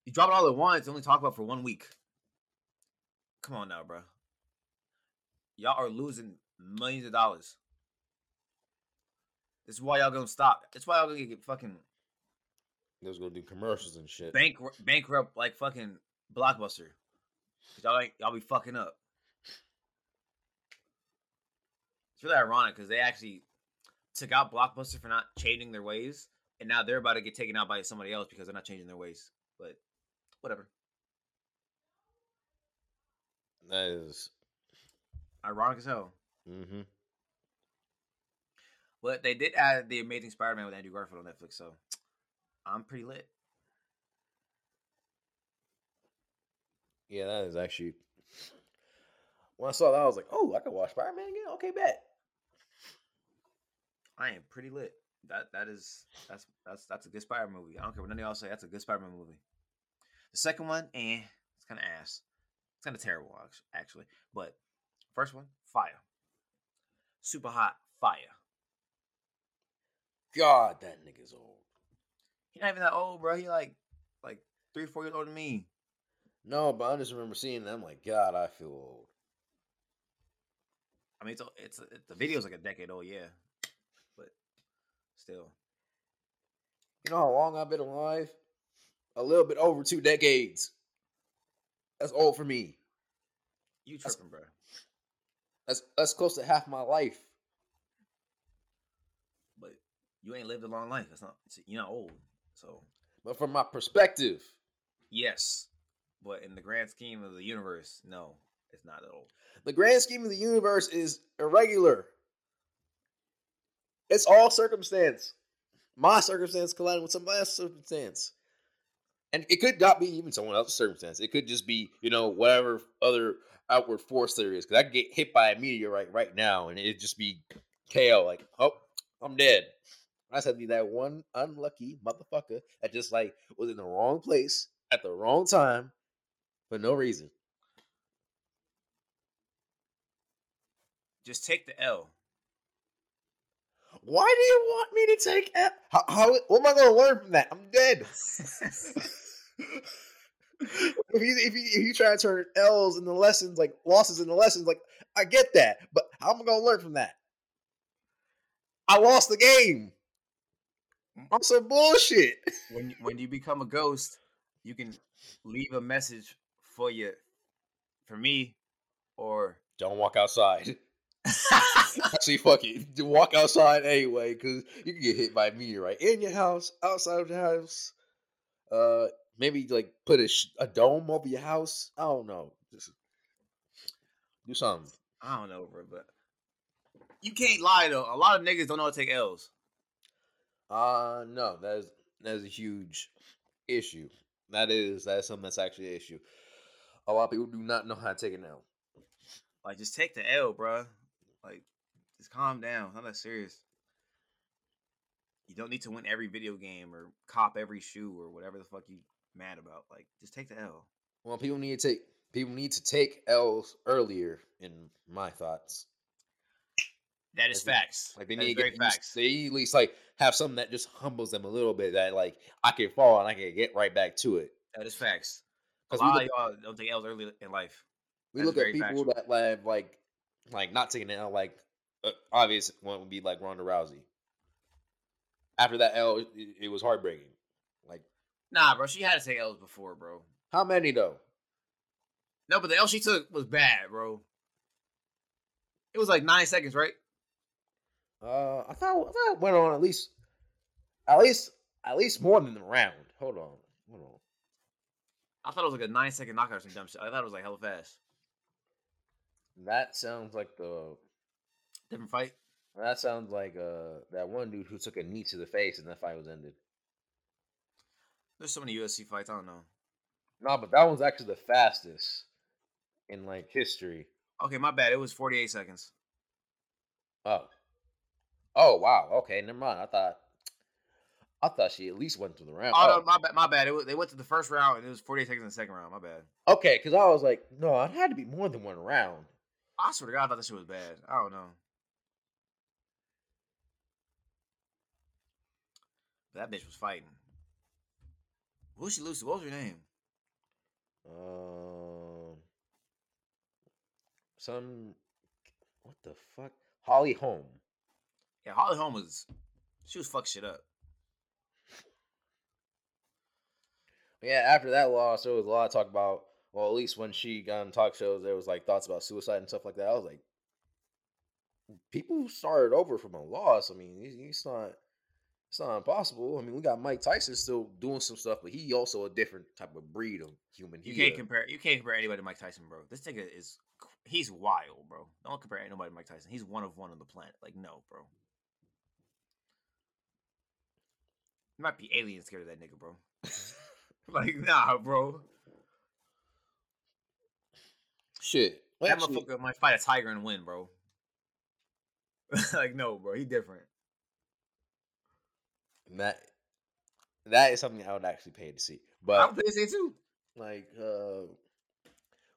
[SPEAKER 1] You drop it all at once, only talk about it for one week. Come on now, bro. Y'all are losing millions of dollars. This is why y'all gonna stop. That's why y'all gonna get fucking
[SPEAKER 2] they was gonna do commercials and shit.
[SPEAKER 1] bankrupt, bankrupt like fucking blockbuster. Y'all ain't, y'all be fucking up. It's really ironic because they actually took out blockbuster for not changing their ways, and now they're about to get taken out by somebody else because they're not changing their ways. But whatever.
[SPEAKER 2] That is,
[SPEAKER 1] Ironic as hell.
[SPEAKER 2] mm-hmm.
[SPEAKER 1] But they did add the Amazing Spider-Man with Andrew Garfield on Netflix, so I'm pretty lit.
[SPEAKER 2] Yeah, that is actually. When I saw that, I was like, "Oh, I can watch Spider Man again." Okay, bet.
[SPEAKER 1] I am pretty lit. That that is that's that's that's a good Spider-Man movie. I don't care what none of y'all say. That's a good Spider-Man movie. The second one, eh, it's kind of ass. It's kind of terrible, actually. But first one, fire. Super hot, fire.
[SPEAKER 2] God, that nigga's old.
[SPEAKER 1] He's not even that old, bro. He like like three, four years older than me.
[SPEAKER 2] No, but I just remember seeing it. I'm like, God, I feel old.
[SPEAKER 1] I mean, it's a, it's the video's like a decade old, yeah, still.
[SPEAKER 2] You know how long I've been alive? A little bit over two decades. That's old for me.
[SPEAKER 1] You
[SPEAKER 2] That's-
[SPEAKER 1] tripping, bro?
[SPEAKER 2] That's that's close to half my life.
[SPEAKER 1] But you ain't lived a long life. That's not. You're not old, so
[SPEAKER 2] But from my perspective,
[SPEAKER 1] yes. But in the grand scheme of the universe, no, it's not that old.
[SPEAKER 2] the grand scheme of the universe is irregular. It's all circumstance. My circumstance colliding with somebody else's circumstance. And it could not be even someone else's circumstance. It could just be, you know, whatever other outward force there is. Because I could get hit by a meteorite right now and it'd just be KO. Like, oh, I'm dead. I had be that one unlucky motherfucker that just like was in the wrong place at the wrong time for no reason.
[SPEAKER 1] Just take the L.
[SPEAKER 2] Why do you want me to take L? How, how what am I going to learn from that? I'm dead. if you if you if you try to turn L's into lessons like losses into lessons, like I get that, but how am I going to learn from that? I lost the game. Mm. I'm some bullshit.
[SPEAKER 1] when you- when you become a ghost, you can leave a message for you, for me, or
[SPEAKER 2] Don't walk outside. Actually, fuck it. Walk outside anyway, because you can get hit by a meteorite in your house, outside of the house. Uh, maybe like put a, sh- a dome over your house. I don't know. Just do something.
[SPEAKER 1] I don't know, bro. But you can't lie though. A lot of niggas don't know how to take L's.
[SPEAKER 2] Uh no, that is that is a huge issue. That is that is something that's actually an issue. A lot of people do not know how to take it now.
[SPEAKER 1] Like, just take the L, bro. Like, just calm down. It's not that serious. You don't need to win every video game or cop every shoe or whatever the fuck you mad about. Like, just take the L.
[SPEAKER 2] Well, people need to take people need to take L's earlier. In my thoughts,
[SPEAKER 1] That is
[SPEAKER 2] Like,
[SPEAKER 1] facts.
[SPEAKER 2] like they
[SPEAKER 1] That
[SPEAKER 2] need to get
[SPEAKER 1] facts.
[SPEAKER 2] they at least like have something that just humbles them a little bit. That like I can fall and I can get right back to it.
[SPEAKER 1] That is facts.
[SPEAKER 2] Because we
[SPEAKER 1] lot
[SPEAKER 2] look,
[SPEAKER 1] of y'all don't take L's early in life.
[SPEAKER 2] we
[SPEAKER 1] that's
[SPEAKER 2] look at people
[SPEAKER 1] factual.
[SPEAKER 2] that like like like not taking an L. Like uh, obvious one would be like Ronda Rousey. After that L, it, it was heartbreaking. Like
[SPEAKER 1] Nah, bro. She had to take L's before, bro.
[SPEAKER 2] how many though?
[SPEAKER 1] No, but the L she took was bad, bro. It was like nine seconds, right?
[SPEAKER 2] Uh, I thought I thought it went on at least, at least, at least more than the round. Hold on, hold on.
[SPEAKER 1] I thought it was like a nine second knockout or some dumb shit. I thought it was like hella fast.
[SPEAKER 2] That sounds like the
[SPEAKER 1] Different fight.
[SPEAKER 2] That sounds like uh that one dude who took a knee to the face and that fight was ended.
[SPEAKER 1] There's so many UFC fights. I don't know.
[SPEAKER 2] Nah, but that one's actually the fastest in like history.
[SPEAKER 1] Okay, my bad. It was 48 seconds.
[SPEAKER 2] Oh. Oh wow. Okay, never mind. I thought I thought she at least went through the round.
[SPEAKER 1] Oh,
[SPEAKER 2] Oh,
[SPEAKER 1] no, my bad. My bad. It was, they went to the first round and it was 48 seconds in the second round. My bad.
[SPEAKER 2] okay, because I was like, no, it had to be more than one round.
[SPEAKER 1] I swear to God, I thought that shit was bad. I don't know. That bitch was fighting. Who she lose to? What was her name?
[SPEAKER 2] Um, some what the fuck? Holly Holm.
[SPEAKER 1] Yeah, Holly Holm was. She was fuck shit up.
[SPEAKER 2] Yeah, after that loss, there was a lot of talk about. Well, at least when she got on talk shows, there was like thoughts about suicide and stuff like that. I was like, people started over from a loss. I mean, it's, not, it's not impossible. I mean, we got Mike Tyson still doing some stuff, but he also a different type of breed of human.
[SPEAKER 1] You can't compare. You can't compare anybody to Mike Tyson, bro. This nigga is. He's wild, bro. Don't compare anybody to Mike Tyson. He's one of one on the planet. Like, no, bro. Might be aliens scared of that nigga, bro. like, nah, bro.
[SPEAKER 2] Shit. Well,
[SPEAKER 1] That
[SPEAKER 2] actually,
[SPEAKER 1] motherfucker might fight a tiger and win, bro. like, no, bro. He different.
[SPEAKER 2] that that is something I would actually pay to see.
[SPEAKER 1] But I
[SPEAKER 2] But
[SPEAKER 1] would say too.
[SPEAKER 2] like, uh,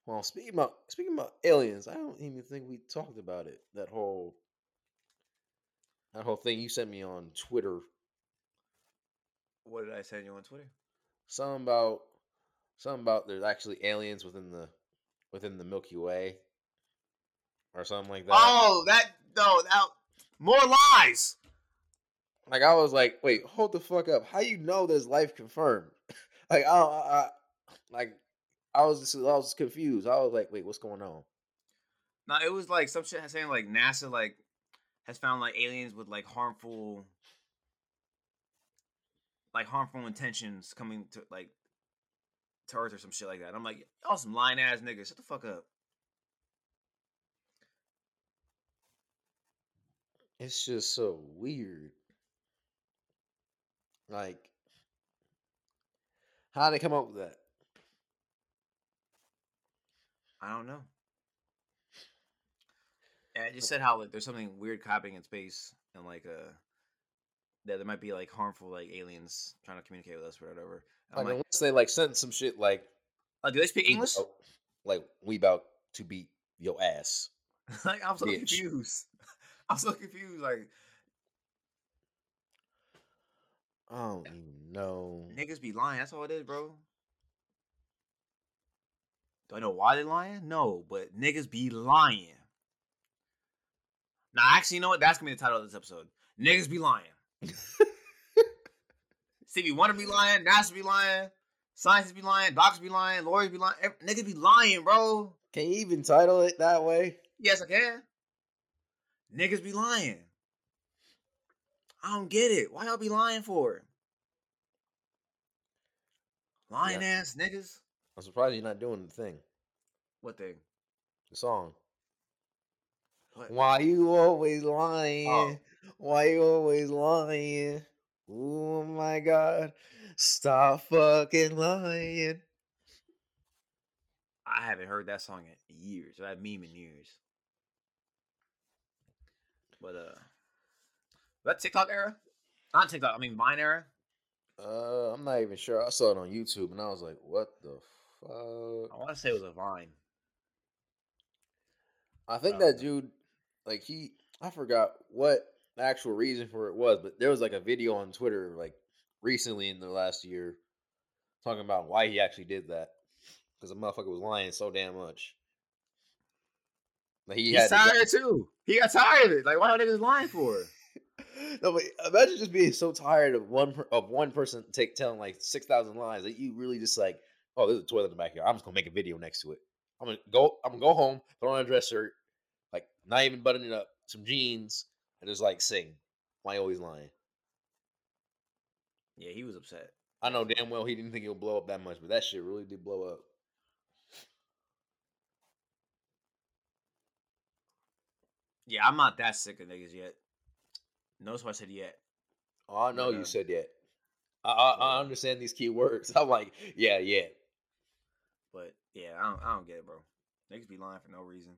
[SPEAKER 2] well, speaking about speaking about aliens, I don't even think we talked about it. That whole that whole thing you sent me on Twitter.
[SPEAKER 1] What did I send you on Twitter?
[SPEAKER 2] Something about something about there's actually aliens within the within the Milky Way or something like that.
[SPEAKER 1] Oh, that no, that more lies.
[SPEAKER 2] Like I was like, wait, hold the fuck up. How you know there's life confirmed? like I, I, I like I was just I was confused. I was like, wait, what's going on?
[SPEAKER 1] No, it was like some shit saying like NASA like has found like aliens with like harmful like harmful intentions coming to like Earth or some shit like that. I'm like, y'all some lying ass niggas. Shut the fuck up.
[SPEAKER 2] It's just so weird. Like, how they come up with that?
[SPEAKER 1] I don't know. Yeah, it just said how like there's something weird happening in space and like uh that there might be like harmful like aliens trying to communicate with us or whatever. I'm
[SPEAKER 2] Like,
[SPEAKER 1] like,
[SPEAKER 2] unless they like sent some shit like,
[SPEAKER 1] oh, do they speak English?
[SPEAKER 2] about- like we about to beat your ass.
[SPEAKER 1] like I'm so
[SPEAKER 2] bitch.
[SPEAKER 1] confused. I'm so confused. Like
[SPEAKER 2] I don't even know.
[SPEAKER 1] niggas be lying. That's all it is, bro. Do I know why they lying? No, but niggas be lying. Now, actually, you know what? That's gonna be the title of this episode. Niggas be lying. Stevie Wonder be lying. NASA be lying. Scientists be lying. Doctors be lying. Lawyers be lying. ev- Niggas be lying, bro.
[SPEAKER 2] Can you even title it that way?
[SPEAKER 1] Yes, I can. Niggas be lying. I don't get it. Why y'all be lying for? Lying
[SPEAKER 2] Yeah.
[SPEAKER 1] ass niggas.
[SPEAKER 2] I'm surprised you're not doing the thing,
[SPEAKER 1] What thing?
[SPEAKER 2] the song.
[SPEAKER 1] What?
[SPEAKER 2] Why you always lying?
[SPEAKER 1] Oh.
[SPEAKER 2] Why you always lying? Oh my god. Stop fucking lying.
[SPEAKER 1] I haven't heard that song in years. That meme in years. But uh, that TikTok era, not TikTok. I mean Vine era.
[SPEAKER 2] Uh, I'm not even sure. I saw it on YouTube and I was like, what the fuck?
[SPEAKER 1] I want to say it was a Vine.
[SPEAKER 2] I think that dude, like he, I forgot what the actual reason for it was, but there was like a video on Twitter like recently in the last year talking about why he actually did that because the motherfucker was lying so damn much. Like he
[SPEAKER 1] He's
[SPEAKER 2] had to
[SPEAKER 1] tired too. He got tired of it. Like, why are niggas lying for?
[SPEAKER 2] no, but imagine just being so tired of one per, of one person take telling like six thousand lies that you really just like, oh, there's a toilet in the back here. I'm just gonna make a video next to it. I'm gonna go. I'm gonna go home, put on a dress shirt, like not even button it up, some jeans, and just like sing. Why you always lying?
[SPEAKER 1] Yeah, he was upset.
[SPEAKER 2] I know damn well he didn't think it would blow up that much, but that shit really did blow up.
[SPEAKER 1] Yeah, I'm not that sick of niggas yet. Notice what I said yet.
[SPEAKER 2] Oh, I know you
[SPEAKER 1] uh,
[SPEAKER 2] said that. I, I, I understand these key words. I'm like, yeah, yeah.
[SPEAKER 1] But yeah, I don't, I don't get it, bro. Niggas be lying for no reason.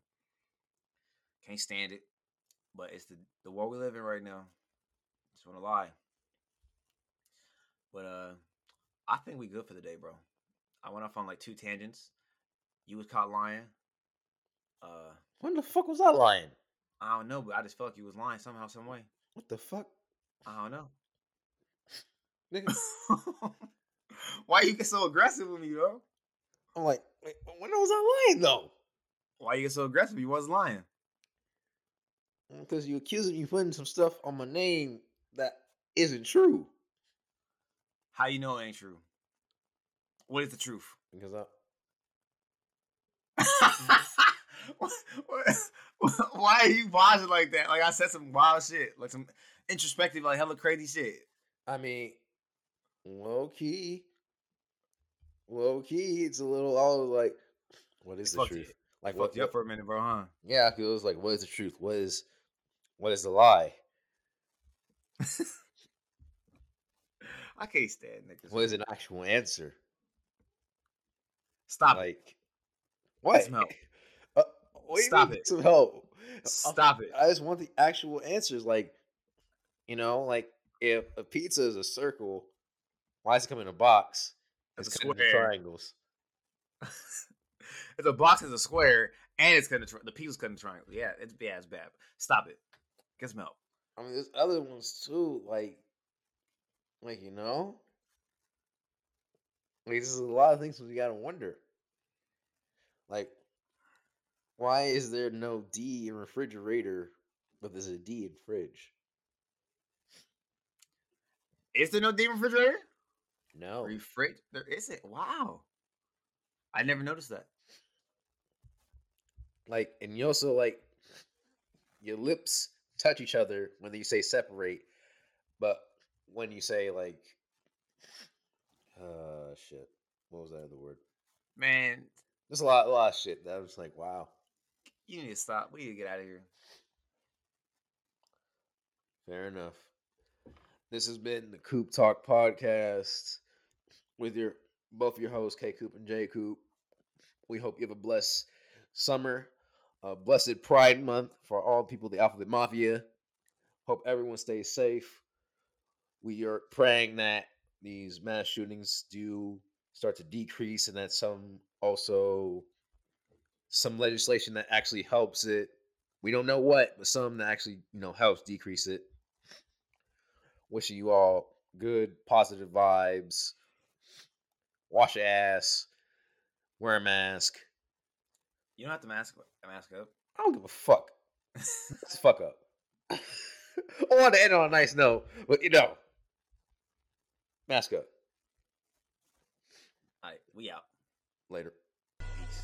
[SPEAKER 1] Can't stand it. But it's the the world we live in right now. Just want to lie. But uh, I think we good for the day, bro. I went off on like two tangents. You was caught lying. Uh,
[SPEAKER 2] When the fuck was I lying?
[SPEAKER 1] I don't know, but I just felt like you was lying somehow, some way.
[SPEAKER 2] What the fuck?
[SPEAKER 1] I don't know.
[SPEAKER 2] Nigga,
[SPEAKER 1] Why you get so aggressive with me, bro?
[SPEAKER 2] I'm like, wait, when was I lying though?
[SPEAKER 1] Why you get so aggressive? You wasn't lying.
[SPEAKER 2] Mm, because you accusing me of putting some stuff on my name that isn't true.
[SPEAKER 1] How you know it ain't true? What is the truth?
[SPEAKER 2] Because I,
[SPEAKER 1] What- what- Why are you pausing like that? Like I said some wild shit, like some introspective, like hella crazy shit.
[SPEAKER 2] I mean, low key, low key, it's a little all like, what is
[SPEAKER 1] It
[SPEAKER 2] the
[SPEAKER 1] fucked you-
[SPEAKER 2] truth? Like
[SPEAKER 1] Fucked
[SPEAKER 2] what?
[SPEAKER 1] you up for a minute, bro, huh?
[SPEAKER 2] yeah, it was like, what is the truth? What is, what is the lie?
[SPEAKER 1] I can't stand niggas.
[SPEAKER 2] What is an actual answer?
[SPEAKER 1] Stop it.
[SPEAKER 2] like, what?
[SPEAKER 1] some help.
[SPEAKER 2] Uh, what
[SPEAKER 1] Stop it.
[SPEAKER 2] Some help.
[SPEAKER 1] Stop it.
[SPEAKER 2] I just want the actual answers. Like, you know, like if a pizza is a circle, why does it come in a box?
[SPEAKER 1] It's a
[SPEAKER 2] cut into
[SPEAKER 1] square.
[SPEAKER 2] triangles.
[SPEAKER 1] If the box is a square and it's the, tri- the pizza's cutting the triangle. Yeah, it's yeah, it's bad. Stop it. Some.
[SPEAKER 2] I mean, there's other ones too. Like, like you know, like there's a lot of things we gotta wonder. Like, why is there no D in refrigerator, but there's a D in fridge?
[SPEAKER 1] Is there no deep refrigerator?
[SPEAKER 2] No,
[SPEAKER 1] Refrig? There isn't. Wow. I never noticed that.
[SPEAKER 2] like, and you also like your lips touch each other when you say separate, but when you say like, uh, shit, what was that other word?
[SPEAKER 1] Man,
[SPEAKER 2] There's a lot, a lot of shit that I was like, wow.
[SPEAKER 1] you need to stop. We need to get out of here.
[SPEAKER 2] Fair enough. This has been the Coop Talk podcast with your both your hosts, K Coop and J Coop. We hope you have a blessed summer, a blessed Pride Month for all people the Alphabet Mafia. Hope everyone stays safe. We are praying that these mass shootings do start to decrease and that some also some legislation that actually helps it. We don't know what, but some that actually, you know, helps decrease it. Wishing you all good, positive vibes. Wash your ass. Wear a mask.
[SPEAKER 1] You don't have to mask mask up.
[SPEAKER 2] I don't give a fuck. Let's fuck up. I want to end on a nice note, but you know, mask up.
[SPEAKER 1] All right, we out.
[SPEAKER 2] Later.
[SPEAKER 1] Peace.